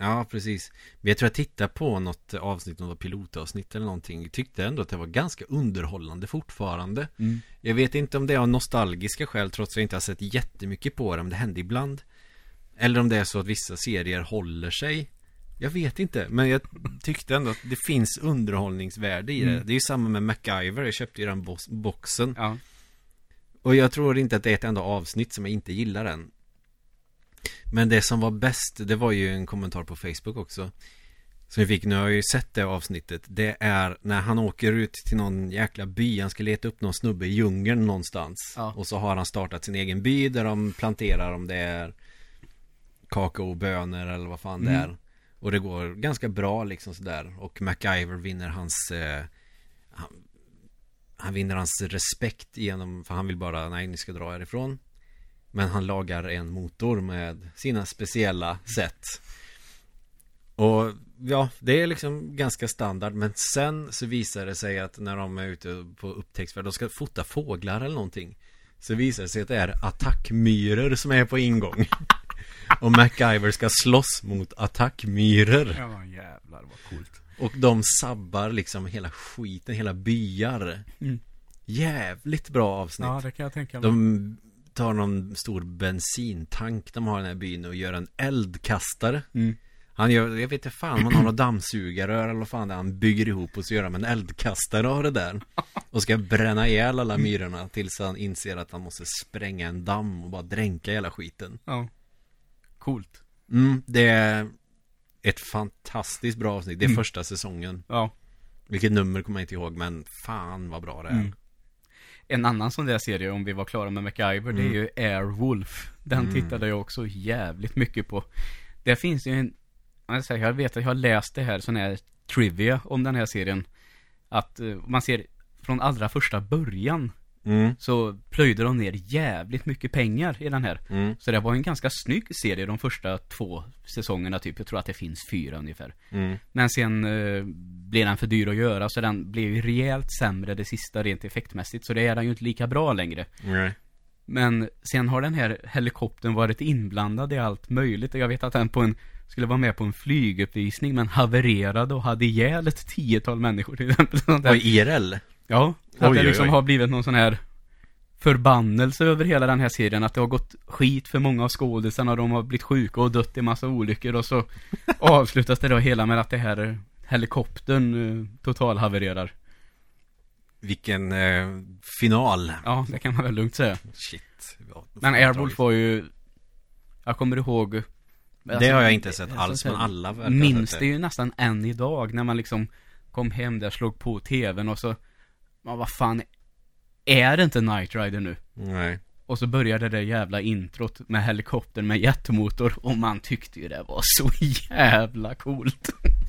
Ja, precis. Men jag tror jag tittade på något avsnitt, något pilotavsnitt eller någonting. Tyckte ändå att det var ganska underhållande fortfarande. Mm. Jag vet inte om det är av nostalgiska skäl trots att jag inte har sett jättemycket på det, men det hände ibland. Eller om det är så att vissa serier håller sig. Jag vet inte, men jag tyckte ändå att det finns underhållningsvärde i det. Mm. Det är ju samma med MacGyver, jag köpte ju den box- boxen. Ja. Och jag tror inte att det är ett enda avsnitt som jag inte gillar än. Men det som var bäst, det var ju en kommentar på Facebook också. Som jag fick, nu har jag ju sett det avsnittet. Det är när han åker ut till någon jäkla by. Han ska leta upp någon snubbe i djungeln någonstans. Ja. Och så har han startat sin egen by där de planterar om det är kakaobönor eller vad fan det Mm. är. Och det går ganska bra liksom sådär. Och MacGyver vinner hans eh, han, han vinner hans respekt genom, för han vill bara, nej ni ska dra härifrån. Men han lagar en motor med sina speciella sätt. Och ja, det är liksom ganska standard. Men sen så visar det sig att när de är ute på upptäcktsfärd, de ska fota fåglar eller någonting. Så visar det sig att det är attackmyror som är på ingång. Och MacGyver ska slåss mot attackmyror. Ja, jävlar vad coolt. Och de sabbar liksom hela skiten, hela byar. Mm. Jävligt bra avsnitt. Ja, det kan jag tänka mig. De tar någon stor bensintank de har i den här byn och gör en eldkastare. Mm. Han gör, jag vet inte fan, man har några dammsugarrör eller vad fan det är han bygger ihop och så gör han en eldkastare av det där. Och ska bränna ihjäl alla myrorna tills han inser att han måste spränga en damm och bara dränka hela skiten. Ja. Coolt. Mm, det är ett fantastiskt bra avsnitt. Det är Mm. första säsongen. Ja. Vilket nummer kommer jag inte ihåg, men fan vad bra det är. Mm. En annan sån där serie, om vi var klara med MacGyver, det är ju Airwolf. Den Mm. tittade jag också jävligt mycket på. Det finns ju en, jag vet att jag har läst det här, sån här trivia om den här serien. Att eh, man ser från allra första början Mm, Så plöjde de ner jävligt mycket pengar i den här. mm, Så det var en ganska snygg serie de första två säsongerna typ. Jag tror att det finns fyra ungefär. mm. Men sen eh, blev den för dyr att göra så den blev ju rejält sämre det sista rent effektmässigt. Så det är den ju inte lika bra längre. Men sen har den här helikoptern varit inblandad i allt möjligt. Jag vet att den på en, skulle vara med på en flyguppvisning men havererade och hade ihjäl ett tiotal människor till exempel. Sånt där. Och IRL? Ja, att Oj, det oj, liksom oj. har blivit någon sån här förbannelse över hela den här serien. Att det har gått skit för många av skådisarna och de har blivit sjuka och dött i massa olyckor. Och så avslutas det då hela med att det här helikoptern eh, totalhavererar. Vilken eh, final. Ja, det kan man väl lugnt säga. Shit. Ja, Men Airwolf var ju Jag kommer ihåg Det har jag inte sett alltså, alls, men alla verkar Minns det ju nästan än idag när man liksom Kom hem där, slog på tvn och så ja, vad fan Är det inte Night Rider nu? Nej. Och så började det jävla introt med helikoptern med jetmotor och man tyckte ju det var så jävla coolt.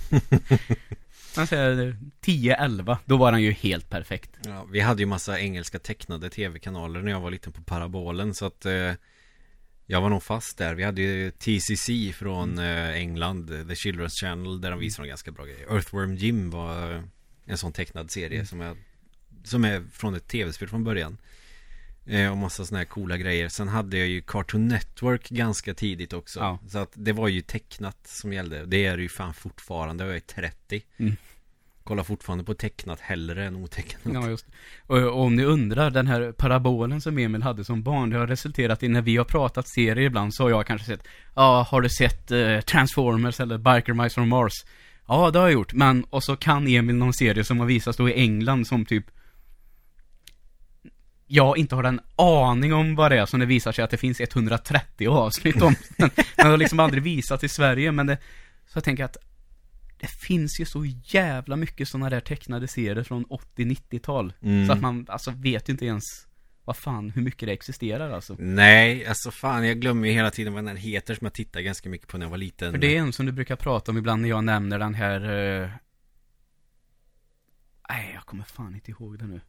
Man säger 10-11, då var den ju helt perfekt. Ja, vi hade ju massa engelska tecknade tv-kanaler när jag var liten på parabolen så att eh, Jag var nog fast där. Vi hade ju TCC från eh, England, The Children's Channel, där de visade ganska bra grejer. Earthworm Jim var en sån tecknad serie som, jag, som är från ett tv-spel från början. Eh, och massa såna här coola grejer. Sen hade jag ju Cartoon Network ganska tidigt också. Ja. Så att det var ju tecknat som gällde. Det är det ju fan fortfarande. Jag är 30. Mm. Kollar fortfarande på tecknat hellre än otecknat. Ja, just och, och om ni undrar, den här parabolen som Emil hade som barn, det har resulterat i när vi har pratat serier ibland så har jag kanske sett, ja, har du sett eh, Transformers eller Biker Mice from Mars? Ja, det har jag gjort, men, och så kan Emil någon serie som har visats då i England som typ jag inte har en aning om vad det är som det visar sig att det finns 130 avsnitt om. Men den har liksom aldrig visat i Sverige, men det, så jag tänker att det finns ju så jävla mycket sådana där tecknade serier från 80-90-tal. Mm. Så att man, alltså vet ju inte ens vad fan, hur mycket det existerar alltså. Nej, alltså fan jag glömmer ju hela tiden vad den här heter som jag tittade ganska mycket på när jag var liten För det är en som du brukar prata om ibland när jag nämner den här eh... Nej, jag kommer fan inte ihåg det nu.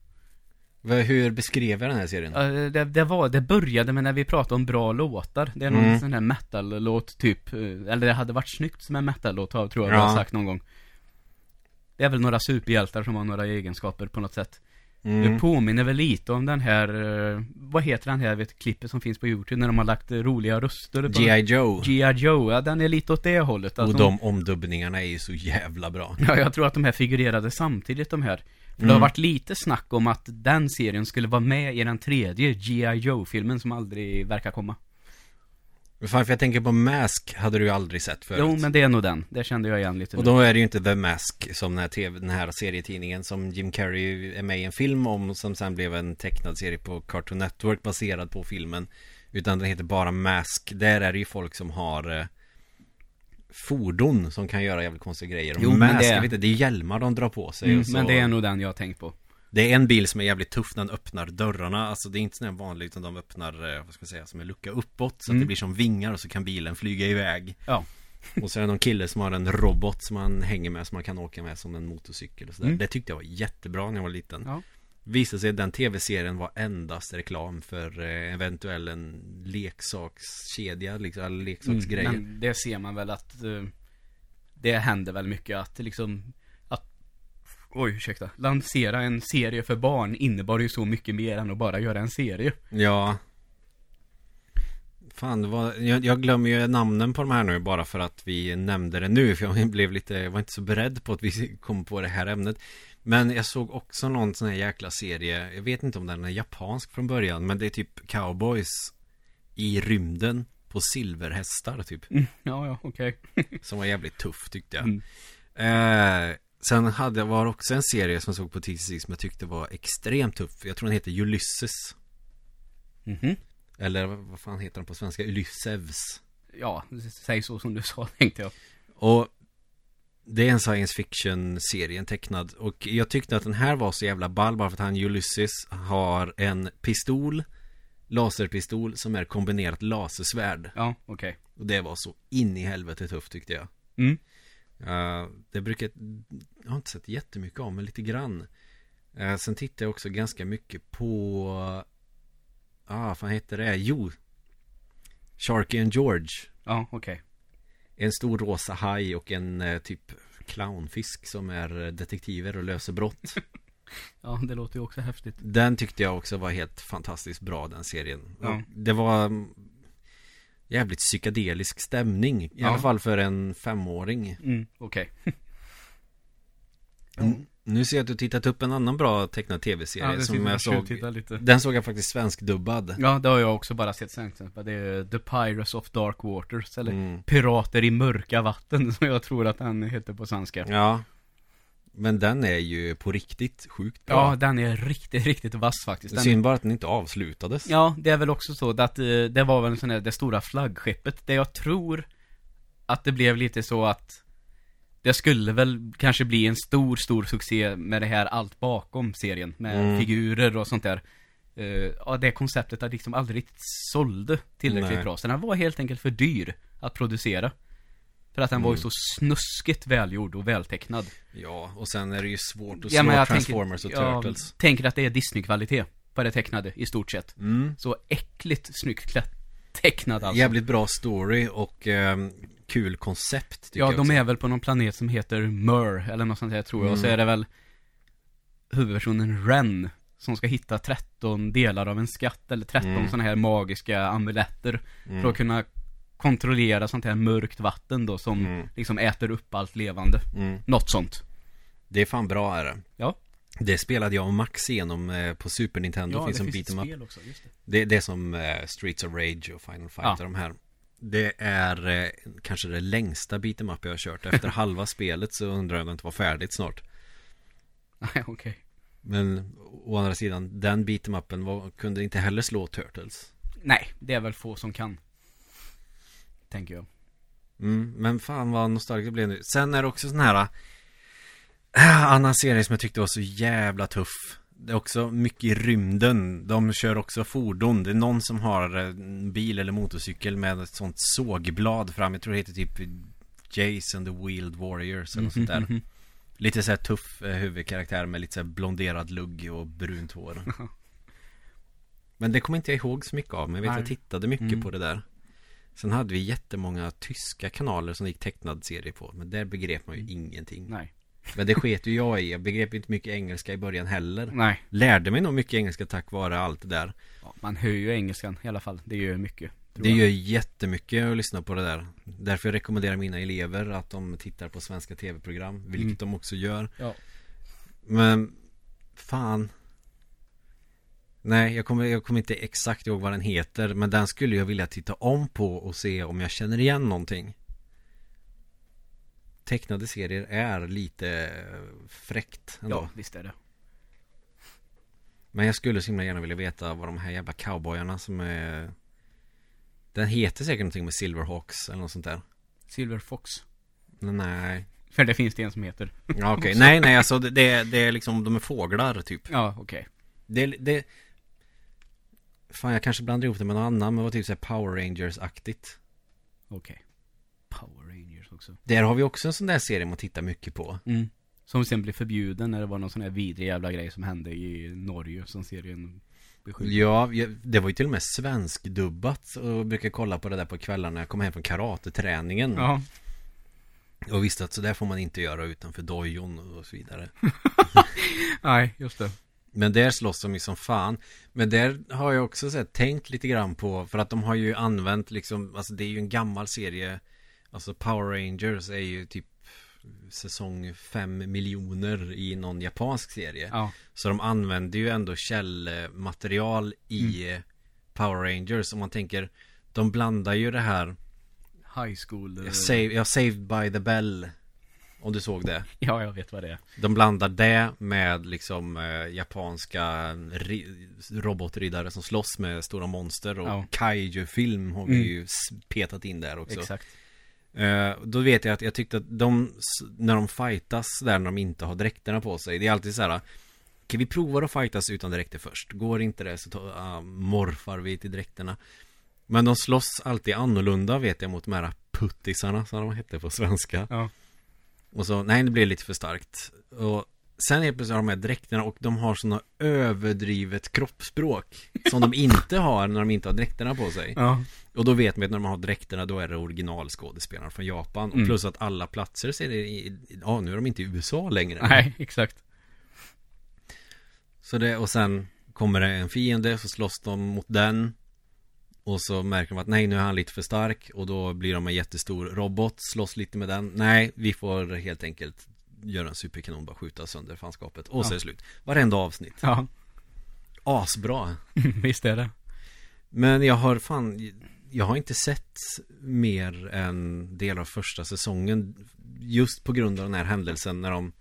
Hur beskrev jag den här serien? Det, det var, det började med när vi pratade om bra låtar. Det är någon Mm. sån här metal-låt typ. eh, Eller det hade varit snyggt som en metal-låt tror jag Ja. du har sagt någon gång. Det är väl några superhjältar som har några egenskaper på något sätt. Det Mm. påminner väl lite om den här, eh, vad heter den här, vet, klippet som finns på YouTube när de har lagt eh, roliga röster G.I. Joe G.I. Joe, ja den är lite åt det hållet. Att Och de omdubbningarna är ju så jävla bra Ja, jag tror att de här figurerade samtidigt de här. För det Mm. har varit lite snack om att den serien skulle vara med i den tredje G.I. Joe-filmen som aldrig verkar komma. Fan, för jag tänker på Mask hade du ju aldrig sett förut Jo, men det är nog den. Det kände jag igen lite Och då är det ju inte The Mask som den här, TV, den här serietidningen som Jim Carrey är med i en film om Som sen blev en tecknad serie på Cartoon Network baserad på filmen Utan den heter bara Mask Där är det ju folk som har eh, Fordon som kan göra jävligt konstiga grejer Jo, men det- vet inte, det är hjälmar de drar på sig Mm, så, Men det är nog den jag har tänkt på. Det är en bil som är jävligt tuff när den öppnar dörrarna Alltså det är inte sån här vanlig utan de öppnar, eh, vad ska jag säga, som en lucka uppåt Så att Mm. det blir som vingar och så kan bilen flyga iväg Ja. Och så är det någon kille som har en robot som man hänger med som man kan åka med som en motorcykel och sådär Mm. Det tyckte jag var jättebra när jag var liten Ja. Visade sig att den tv-serien var endast reklam för eh, eventuell en leksakskedja liksom, eller leksaksgrejer Mm, men det ser man väl att eh, det händer väl mycket att liksom att Oj, ursäkta. Lansera en serie för barn innebar ju så mycket mer än att bara göra en serie. Ja Fan, var, jag, jag glömmer ju namnen på de här nu bara för att vi nämnde det nu För jag blev lite, jag var inte så beredd på att vi kom på det här ämnet Men jag såg också någon sån här jäkla serie Jag vet inte om den är japansk från början Men det är typ cowboys I rymden På silverhästar typ Mm, ja, ja, okej. Som var jävligt tuff tyckte jag Mm. eh, Sen hade jag var också en serie som jag såg på TCC som jag tyckte var extremt tuff Jag tror den heter Ulysses Mhm. Eller vad fan heter den på svenska? Ulysses Ja, säg så som du sa tänkte jag. Och det är en science fiction serie, en tecknad Och jag tyckte att den här var så jävla ball bara för att han Ulysses har en pistol Laserpistol som är kombinerat lasersvärd Ja, okej. Och det var så in i helvete tufft tyckte jag Mm. Uh, det brukar, jag har inte sett jättemycket om, men lite grann Eh, sen tittar jag också ganska mycket på... Ah, vad heter det? Jo. Sharky and George. Ja, okej. En stor rosa haj och en eh, typ clownfisk som är detektiver och löser brott. Ja, det låter ju också häftigt. Den tyckte jag också var helt fantastiskt bra den serien. Ja. Det var mm, jävligt psykedelisk stämning. I Ja. alla fall för en femåring. Mm, okej. Mm. Nu ser jag att du tittat upp en annan bra tecknad tv-serie Ja, som som jag såg. Den såg jag faktiskt svenskdubbad. Ja, det har jag också bara sett sen. Det är The Pirates of Dark Waters, eller Mm. Pirater i mörka vatten, som jag tror att den heter på svenska. Ja. Men den är ju på riktigt sjukt Ja, bra. den är riktigt, riktigt vass faktiskt. Den, Synd bara att den inte avslutades. Ja, det är väl också så att eh, det var väl en sån där, det stora flaggskeppet, det jag tror att det blev lite så att det skulle väl kanske bli en stor, stor succé med det här allt bakom serien, med Mm. figurer och sånt där. Eh, ja, det konceptet att liksom aldrig sålde tillräckligt Nej. bra, så den var helt enkelt för dyr att producera. För att den var ju Mm. så snuskigt välgjord och vältecknad. Ja, och sen är det ju svårt att Ja, slå jag Transformers tänker, och Turtles. tänker att det är Disney-kvalitet på det tecknade, i stort sett. Mm. Så äckligt snyggt klätt, tecknad alltså. Jävligt bra story och ehm, kul koncept Ja, de också. är väl på någon planet som heter Mur, eller något sånt där tror jag. Och så Mm. är det väl huvudpersonen Ren, som ska hitta 13 delar av en skatt, eller 13 Mm. sådana här magiska amuletter. Mm. För att kunna kontrollera sånt här mörkt vatten då, som Mm. liksom äter upp allt levande. Mm. Något sånt. Det är fan bra är det. Ja. Det spelade jag och Max igenom eh, på Super Nintendo. finns en beat 'em up. spel också, just det. Det, det är som eh, Streets of Rage och Final Fight Ja. och de här. Det är eh, kanske det längsta beat'em up jag har kört. Efter halva spelet så undrar jag om det inte var färdigt snart. Nej, okej. Men å andra sidan, den beat'em upen var, kunde inte heller slå Turtles. Nej, det är väl få som kan. Tänker jag. Mm, men fan vad nostalgiskt det blev nu. Sen är det också sån här äh, annan serie som jag tyckte var så jävla tuff. Det är också mycket i rymden. De kör också fordon. Det är någon som har en bil eller motorcykel med ett sånt sågblad fram. Jag tror det heter typ Jason the Wheeled Warriors eller något sånt där. Mhm. Lite så här tuff eh, huvudkaraktär med lite så här blonderad lugg och brunt hår. Men det kommer inte jag ihåg så mycket av. Men jag vet att jag tittade mycket Mm. på det där. Sen hade vi jättemånga tyska kanaler som gick tecknad serie på. Men där begrep man ju ingenting. Nej. Men det sket ju jag i. Jag begrep inte mycket engelska i början heller. Nej. Lärde mig nog mycket engelska tack vare allt det där. Ja, man hör ju engelskan i alla fall. Det gör mycket. Det jag. gör jättemycket att lyssna på det där. Därför jag rekommenderar mina elever att de tittar på svenska tv-program. Vilket Mm. de också gör. Ja. Men fan. Nej, jag kommer, jag kommer inte exakt ihåg vad den heter. Men den skulle jag vilja titta om på och se om jag känner igen någonting. Tecknade serier är lite fräckt ändå. Ja, visst är det. Men jag skulle så himla gärna vilja veta vad de här jävla cowboyarna som är Den heter säkert någonting med Silverhawks eller något sånt där Silver Fox. Nej För det finns det en som heter. Ja okej, nej nej alltså det, det, är liksom, de är fåglar typ Ja, okej. Det, det Fan jag kanske blandar ihop det med någon annan men det var typ såhär Power Rangers-aktigt Okej. Rangers också. Där har vi också en sån där serie man tittar mycket på Mm. Som sen blev förbjuden när det var någon sån här vidrig jävla grej som hände i Norge som serien beskyllde. Ja, det var ju till och med svenskdubbat och brukar kolla på det där på kvällarna när jag kom hem från karateträningen Ja. Och visste att så där får man inte göra utanför dojon och så vidare Nej, just det. Men där slåss de ju som fan Men där har jag också så här, tänkt lite grann på För att de har ju använt liksom Alltså det är ju en gammal serie Alltså Power Rangers är ju typ Säsong 5 miljoner i någon japansk serie Ja. Så de använder ju ändå källmaterial i Mm. Power Rangers Om man tänker De blandar ju det här High school. eh, Save, ja, Saved by the Bell Om du såg det Ja, jag vet vad det är. De blandar det med liksom eh, japanska ri- robotriddare som slåss med stora monster och Ja. kaiju-film har vi Mm. ju petat in där också. Exakt. Eh, då vet jag att jag tyckte att de, när de fightas där när de inte har dräkterna på sig, det är alltid så här Kan vi prova att fightas utan dräkter först? Går inte det så ta, ah, morfar vi till dräkterna. Men de slåss alltid annorlunda vet jag mot de här puttisarna som de hette på svenska. Ja. Och så, nej det blev lite för starkt. Och Sen helt plötsligt har de här dräkterna och de har sådana överdrivet kroppsspråk Som de inte har när de inte har dräkterna på sig Ja. Och då vet man att när de har dräkterna då är det originalskådespelarna från Japan Och Mm. plus att alla platser ser det i, ja nu är de inte i USA längre Nej, exakt. Så det, och sen kommer det en fiende så slåss de mot den Och så märker de att nej nu är han lite för stark Och då blir de en jättestor robot Slåss lite med den Nej vi får helt enkelt Göra en superkanon bara skjuta sönder fanskapet Och så Ja. är det slut Varenda avsnitt Ja, Asbra visst är det. Men jag har fan Jag har inte sett mer än del av första säsongen Just på grund av den här händelsen när de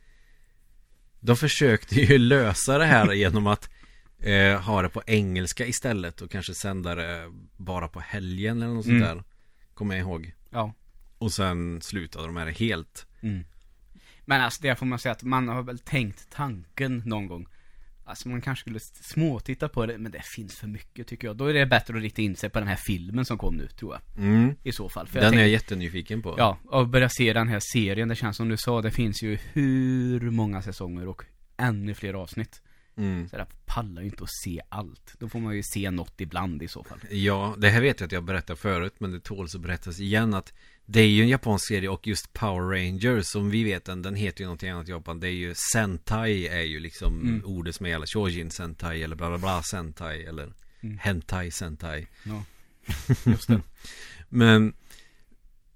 De försökte ju lösa det här genom att eh, Ha det på engelska istället och kanske sända det bara på helgen eller något Mm. sånt där Kommer jag ihåg Ja. Och sen slutade de med det helt Mm. Men alltså det får man säga att man har väl tänkt tanken någon gång. Alltså man kanske skulle småtitta på det, men det finns för mycket tycker jag. Då är det bättre att rikta in sig på den här filmen som kom nu, tror jag. mm. I så fall. För Den är tänker- jag jättenyfiken på Ja, och börja se den här serien. Det känns som du sa, det finns ju hur många säsonger och ännu fler avsnitt. Mm. Så jag pallar ju inte att se allt. Då får man ju se något ibland i så fall. Ja, det här vet jag att jag berättat förut Men det tåls att berättas igen att Det är ju en japansk serie och just Power Rangers Som vi vet den, den heter ju någonting annat i Japan Det är ju Sentai är ju liksom Mm. ordet som gäller Shojin Sentai eller bla bla bla Sentai eller Mm. Hentai Sentai Ja, just det. Men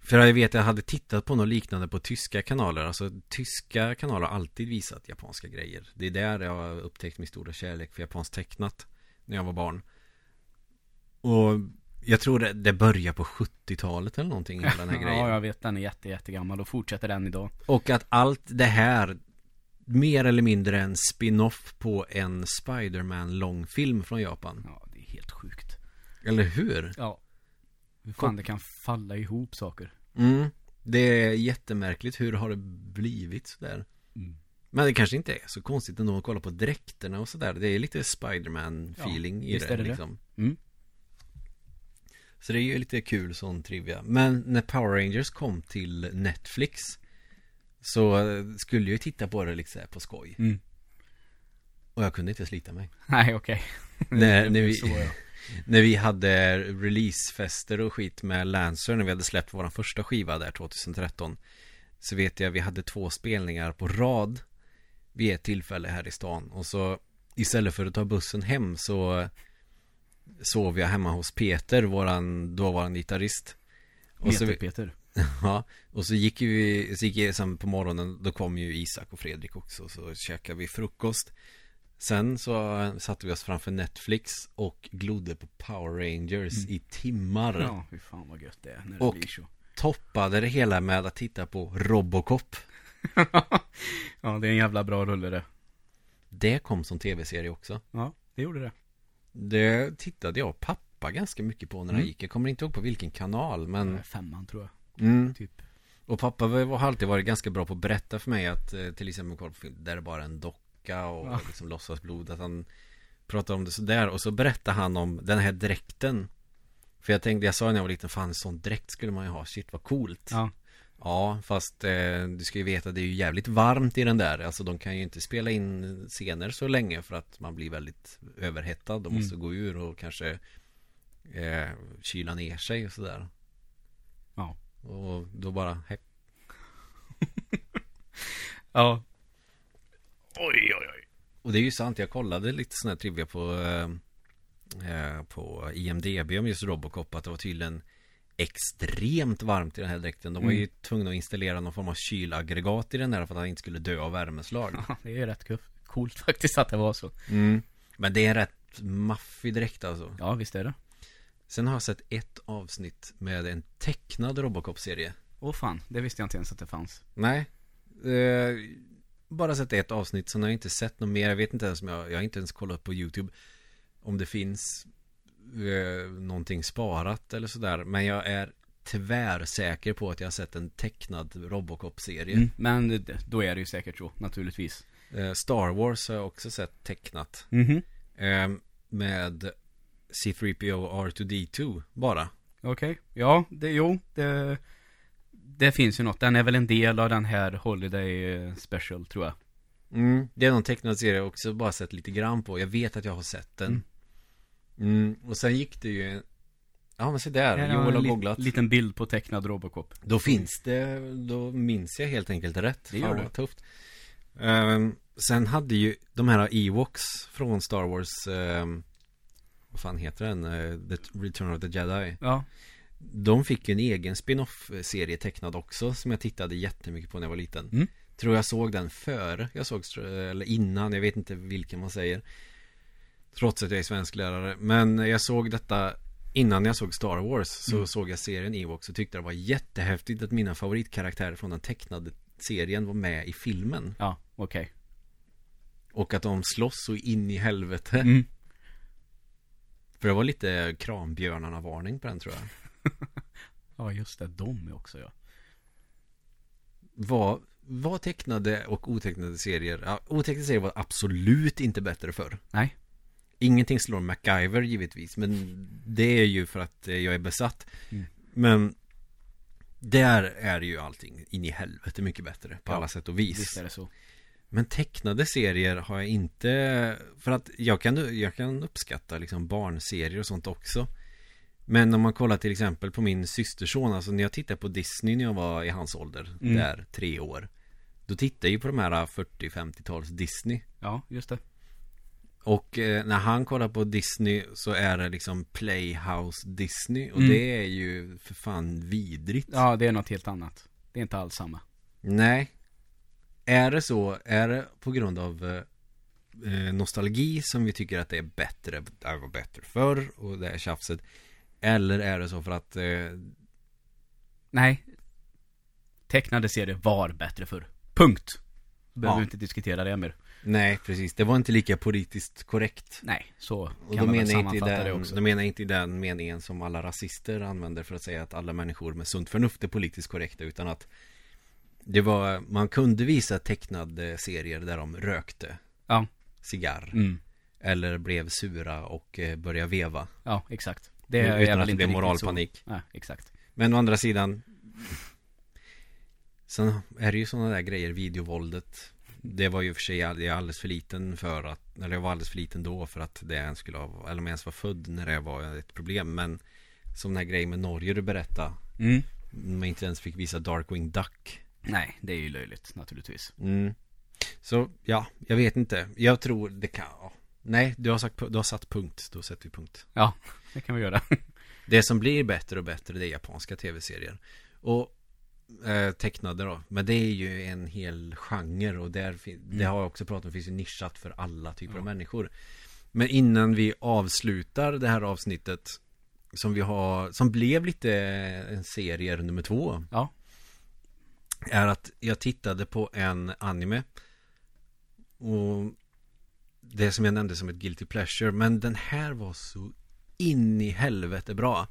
För jag vet att jag hade tittat på något liknande på tyska kanaler Alltså tyska kanaler har alltid visat japanska grejer Det är där jag har upptäckt min stora kärlek för japanskt tecknat När jag var barn Och jag tror det, det börjar på 70-talet eller någonting den här grejen Ja, jag vet. Den är jätte, jättegammal och fortsätter den idag. Och att allt det här Mer eller mindre en spin-off på en Spider-Man långfilm från Japan Ja, det är helt sjukt. Eller hur? Ja. Hur fan det kan falla ihop saker. Mm. Det är jättemärkligt hur har det blivit sådär Mm. Men det kanske inte är så konstigt ändå att kolla på dräkterna och sådär Det är lite Spider-Man feeling Ja, i det, det liksom Mm. Så det är ju lite kul sån trivia Men när Power Rangers kom till Netflix Så eh, skulle jag ju titta på det liksom på skoj Mm. Och jag kunde inte slita mig Nej, okej. när, när, vi. När vi hade releasefester och skit med Lancer När vi hade släppt vår första skiva där 2013 Så vet jag vi hade två spelningar på rad Vid ett tillfälle här i stan. Och så istället för att ta bussen hem så Sov jag hemma hos Peter, våran dåvarande gitarrist. Och så, Meter Peter. ja, och så gick vi, så gick jag sen på morgonen Då kom ju Isak och Fredrik också Så käkade vi frukost Sen så satte vi oss framför Netflix och glodde på Power Rangers i timmar Mm. Ja, fy fan vad gött det är när det Och- blir så. Toppade det hela med att titta på Robocop ja, det är en jävla bra rulle det. Det kom som tv-serie också Ja, det gjorde det. Det tittade jag och pappa ganska mycket på när han Mm. gick Jag kommer inte ihåg på vilken kanal men. Femman tror jag, mm. typ. Och pappa var- har alltid varit ganska bra på att berätta för mig att eh, till exempel kolla på film där det bara är en docka och Ja. liksom låtsasblod att han pratar om det sådär och så berättar han om den här dräkten För jag tänkte, jag sa när jag var liten, fan en sån dräkt skulle man ju ha, shit vad coolt Ja. Ja, fast eh, du ska ju veta det är ju jävligt varmt i den där Alltså de kan ju inte spela in scener så länge för att man blir väldigt överhettad De måste Mm. gå ur och kanske eh, kyla ner sig och sådär Ja. Och då bara, hepp Ja. Oj, oj, oj. Och det är ju sant, jag kollade lite sån här trivia på eh, eh, På IMDB om just Robocop Att det var tydligen extremt varmt i den här dräkten De var ju Mm. tvungna att installera någon form av kylaggregat i den här För att han inte skulle dö av värmeslag Ja, det är ju rätt kul. coolt faktiskt att det var så. mm. Men det är en rätt maffig dräkt alltså Ja, visst är det. Sen har jag sett ett avsnitt med en tecknad Robocop-serie Åh fan, det visste jag inte ens att det fanns. Nej eh, Bara sett ett avsnitt, sen har jag inte sett något mer Jag vet inte ens om jag, jag har inte ens kollat på YouTube Om det finns eh, Någonting sparat eller sådär Men jag är tvärsäker på att jag har sett en tecknad Robocop-serie Mm. Men då är det ju säkert så, naturligtvis. eh, Star Wars har jag också sett tecknat Mhm. eh, Med C3PO och R2D2 bara Okej, ja, det, jo, det, det finns ju något. Den är väl en del av den här Holiday eh, Special, tror jag. Mm, det är någon tecknad serie jag också bara sett lite grann på. Jag vet att jag har sett den. Mm. och sen gick det ju Ja men se där, Här Joel har en googlat. liten bild på tecknad Robocop. Då finns det, då minns jag helt enkelt rätt. Det gör Fan, vad tufft. Ehm, sen hade ju de här Ewoks från Star Wars, ehm, vad fan heter den? Eh, the Return of the Jedi. Ja, De fick ju en egen spin-off-serie tecknad också som jag tittade jättemycket på när jag var liten. Mm. Tror jag såg den före jag såg, eller innan, jag vet inte vilken man säger. Trots att jag är svensklärare. Men jag såg detta innan jag såg Star Wars så Mm. såg jag serien Ewoks och tyckte det var jättehäftigt att mina favoritkaraktärer från den tecknade serien var med i filmen. ja, okej. Och att de slåss så in i helvete. Mm. För det var lite krambjörnarna-varning på den tror jag. Ja, just det. De också ja. Var, var tecknade och otecknade serier ja, Otecknade serier var absolut inte bättre förr Nej. Ingenting slår MacGyver givetvis Men det är ju för att eh, jag är besatt Mm. Men Där är ju allting in i helvete mycket bättre På Ja, alla sätt och vis Visst är det så. Men tecknade serier har jag inte För att jag kan, jag kan uppskatta liksom barnserier och sånt också Men om man kollar till exempel på min systerson Alltså när jag tittade på Disney när jag var i hans ålder Mm. Där, tre år Då tittade jag ju på de här 40-50-tals Disney Ja, just det. Och eh, när han kollar på Disney Så är det liksom Playhouse Disney Och Mm. det är ju för fan vidrigt Ja, det är något helt annat. Det är inte alls samma. Nej Är det så, är det på grund av eh, eh, nostalgi som vi tycker att det är bättre, det var bättre förr och det är tjafset Eller är det så för att eh, Nej. Tecknade serier var bättre förr. Punkt. Behöver Ja. inte diskutera det mer. Nej precis, det var inte lika politiskt korrekt Nej, så Och kan då man väl sammanfatta det den, också. då menar inte i den meningen som alla rasister använder för att säga att alla människor med sunt förnuft är politiskt korrekta utan att Det var, man kunde visa tecknade serier där de rökte Ja. Cigarr Mm. Eller blev sura och eh, började veva Ja, exakt. Det Utan är att väl det riktigt moralpanik. Ja, exakt. Men å andra sidan Sen är det ju sådana där grejer, videovåldet Det var ju för sig jag är alldeles för liten för att Eller jag var alldeles för liten då för att det ens skulle ha Eller om jag ens var född när det var ett problem Men Som den här grejen med Norge du berättade Mm. Man inte ens fick visa Darkwing Duck Nej, det är ju löjligt naturligtvis. mm. Så ja, jag vet inte Jag tror det kan ja. Nej, du har, sagt, du har satt punkt. Då sätter vi punkt. Ja, det kan vi göra. Det som blir bättre och bättre det är japanska tv-serier. Och eh, tecknade då. Men det är ju en hel genre och där Det har jag också pratat om, finns ju nischat för alla typer Ja. av människor. Men innan vi avslutar det här avsnittet Som vi har, som blev lite en serie nummer två Ja. Är att jag tittade på en anime. Och Det som jag nämnde som ett guilty pleasure Men den här var så in i helvete bra.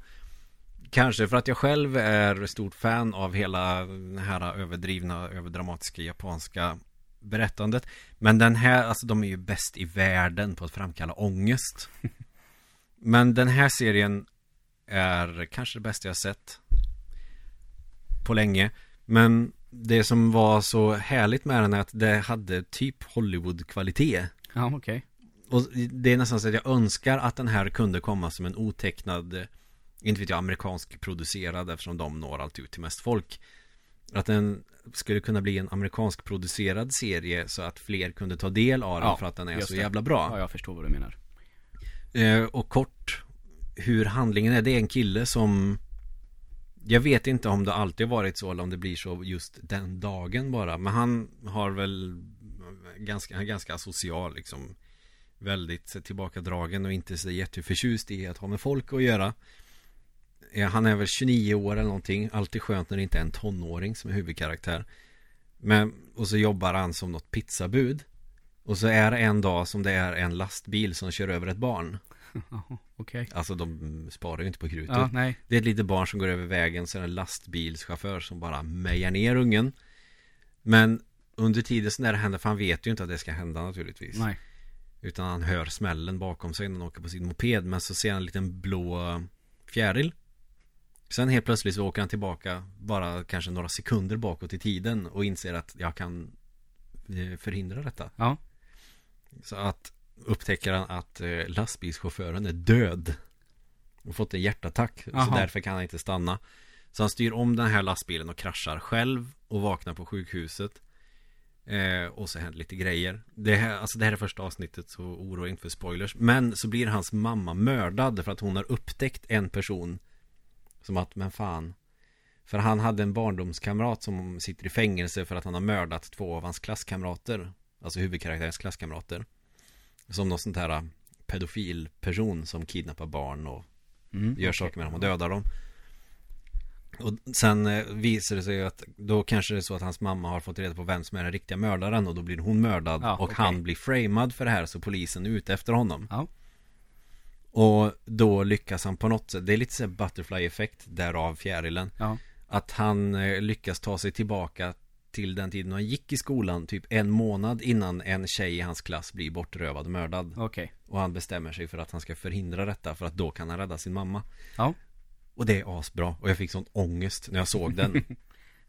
Kanske för att jag själv är stort fan av hela den här överdrivna, överdramatiska japanska berättandet. Men den här, alltså de är ju bäst i världen på att framkalla ångest. Men den här serien är kanske det bästa jag sett På länge. Men det som var så härligt med den är att det hade typ Hollywood-kvalitet Ja, okej. och det är nästan så att jag önskar att den här kunde komma som en otecknad eh, Inte vet jag, amerikansk producerad eftersom de når alltid ut till mest folk Att den skulle kunna bli en amerikansk producerad serie så att fler kunde ta del av den Ja, för att den är så det. jävla bra Ja, jag förstår vad du menar. Eh, och kort Hur handlingen är, det är en kille som Jag vet inte om det alltid varit så eller om det blir så just den dagen bara Men han har väl Ganska, ganska social liksom. Väldigt tillbakadragen och inte så jätteförtjust i att ha med folk att göra. Eh, Han är väl 29 år eller någonting. Alltid skönt när det inte är en tonåring som är huvudkaraktär. Men, och så jobbar han som något pizzabud. Och så är det en dag som det är en lastbil som kör över ett barn. Okej. Alltså de sparar ju inte på krutet. Ja, nej. Det är ett litet barn som går över vägen Så är det en lastbilschaufför som bara mejar ner ungen. Men under tiden så när det händer För han vet ju inte att det ska hända naturligtvis Nej. Utan han hör smällen bakom sig när han åker på sin moped Men så ser han en liten blå fjäril Sen helt plötsligt så åker han tillbaka Bara kanske några sekunder bakåt i tiden Och inser att jag kan eh, förhindra detta. Ja. Så att upptäcker han att eh, lastbilschauffören är död. Och fått en hjärtattack. Så Jaha. därför kan han inte stanna. Så han styr om den här lastbilen och kraschar själv och vaknar på sjukhuset. Eh, och så händer lite grejer. Det här, alltså det här är första avsnittet så oroa inte för spoilers. Men så blir hans mamma mördad för att hon har upptäckt en person. Som att, men fan. För han hade en barndomskamrat som sitter i fängelse för att han har mördat två av hans klasskamrater. Alltså huvudkaraktärens klasskamrater. Som någon sånt här äh, pedofilperson som kidnappar barn och Mm, gör saker med dem och dödar dem. Och sen eh, visar det sig att då kanske det är så att hans mamma har fått reda på vem som är den riktiga mördaren och då blir hon mördad Ja, och okej. han blir framad för det här så polisen är ute efter honom. Ja. Och då lyckas han på något sätt, det är lite så här butterfly-effekt därav fjärilen. Ja. Att han eh, lyckas ta sig tillbaka till den tiden han gick i skolan typ en månad innan en tjej i hans klass blir bortrövad och mördad. Okej. Och han bestämmer sig för att han ska förhindra detta för att då kan han rädda sin mamma. Ja. Och det är asbra. Och jag fick sån ångest när jag såg den.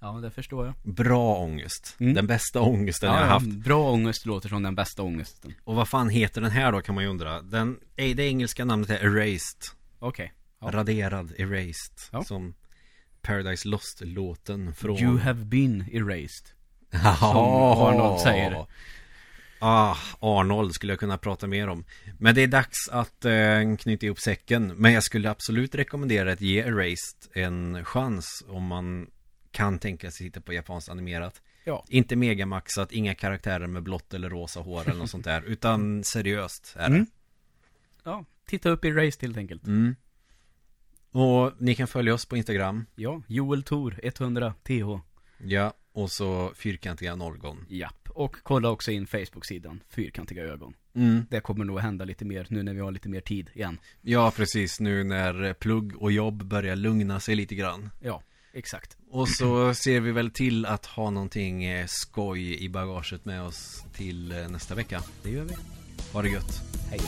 Ja, det förstår jag. Bra ångest. Mm. Den bästa ångesten jag Ja, har haft. Bra ångest låter som den bästa ångesten. Och vad fan heter den här då kan man ju undra. Den, det engelska namnet är Erased. Okej. Ja. Raderad, Erased. Ja. Som Paradise Lost-låten från... You have been erased. Som Arnold säger. Ah, Arnold skulle jag kunna prata mer om. Men det är dags att eh, knyta ihop säcken. Men jag skulle absolut rekommendera att ge Erased en chans om man kan tänka sig titta på japanskt animerat. Ja. Inte megamaxat, inga karaktärer med blått eller rosa hår eller något sånt där. Utan seriöst är det. Mm. Ja, titta upp erased helt enkelt. Mm. Och ni kan följa oss på Instagram. Ja, Joel Tor 100 TH. Ja, och så fyrkantiga Norgon. Japp. Och kolla också in Facebook-sidan Fyrkantiga ögon. Mm. Det kommer nog hända lite mer nu när vi har lite mer tid igen. Ja, precis. Nu när plugg och jobb börjar lugna sig lite grann. Ja, exakt. Och så ser vi väl till att ha någonting eh, skoj i bagaget med oss till eh, nästa vecka. Det gör vi. Ha det gött. Hej.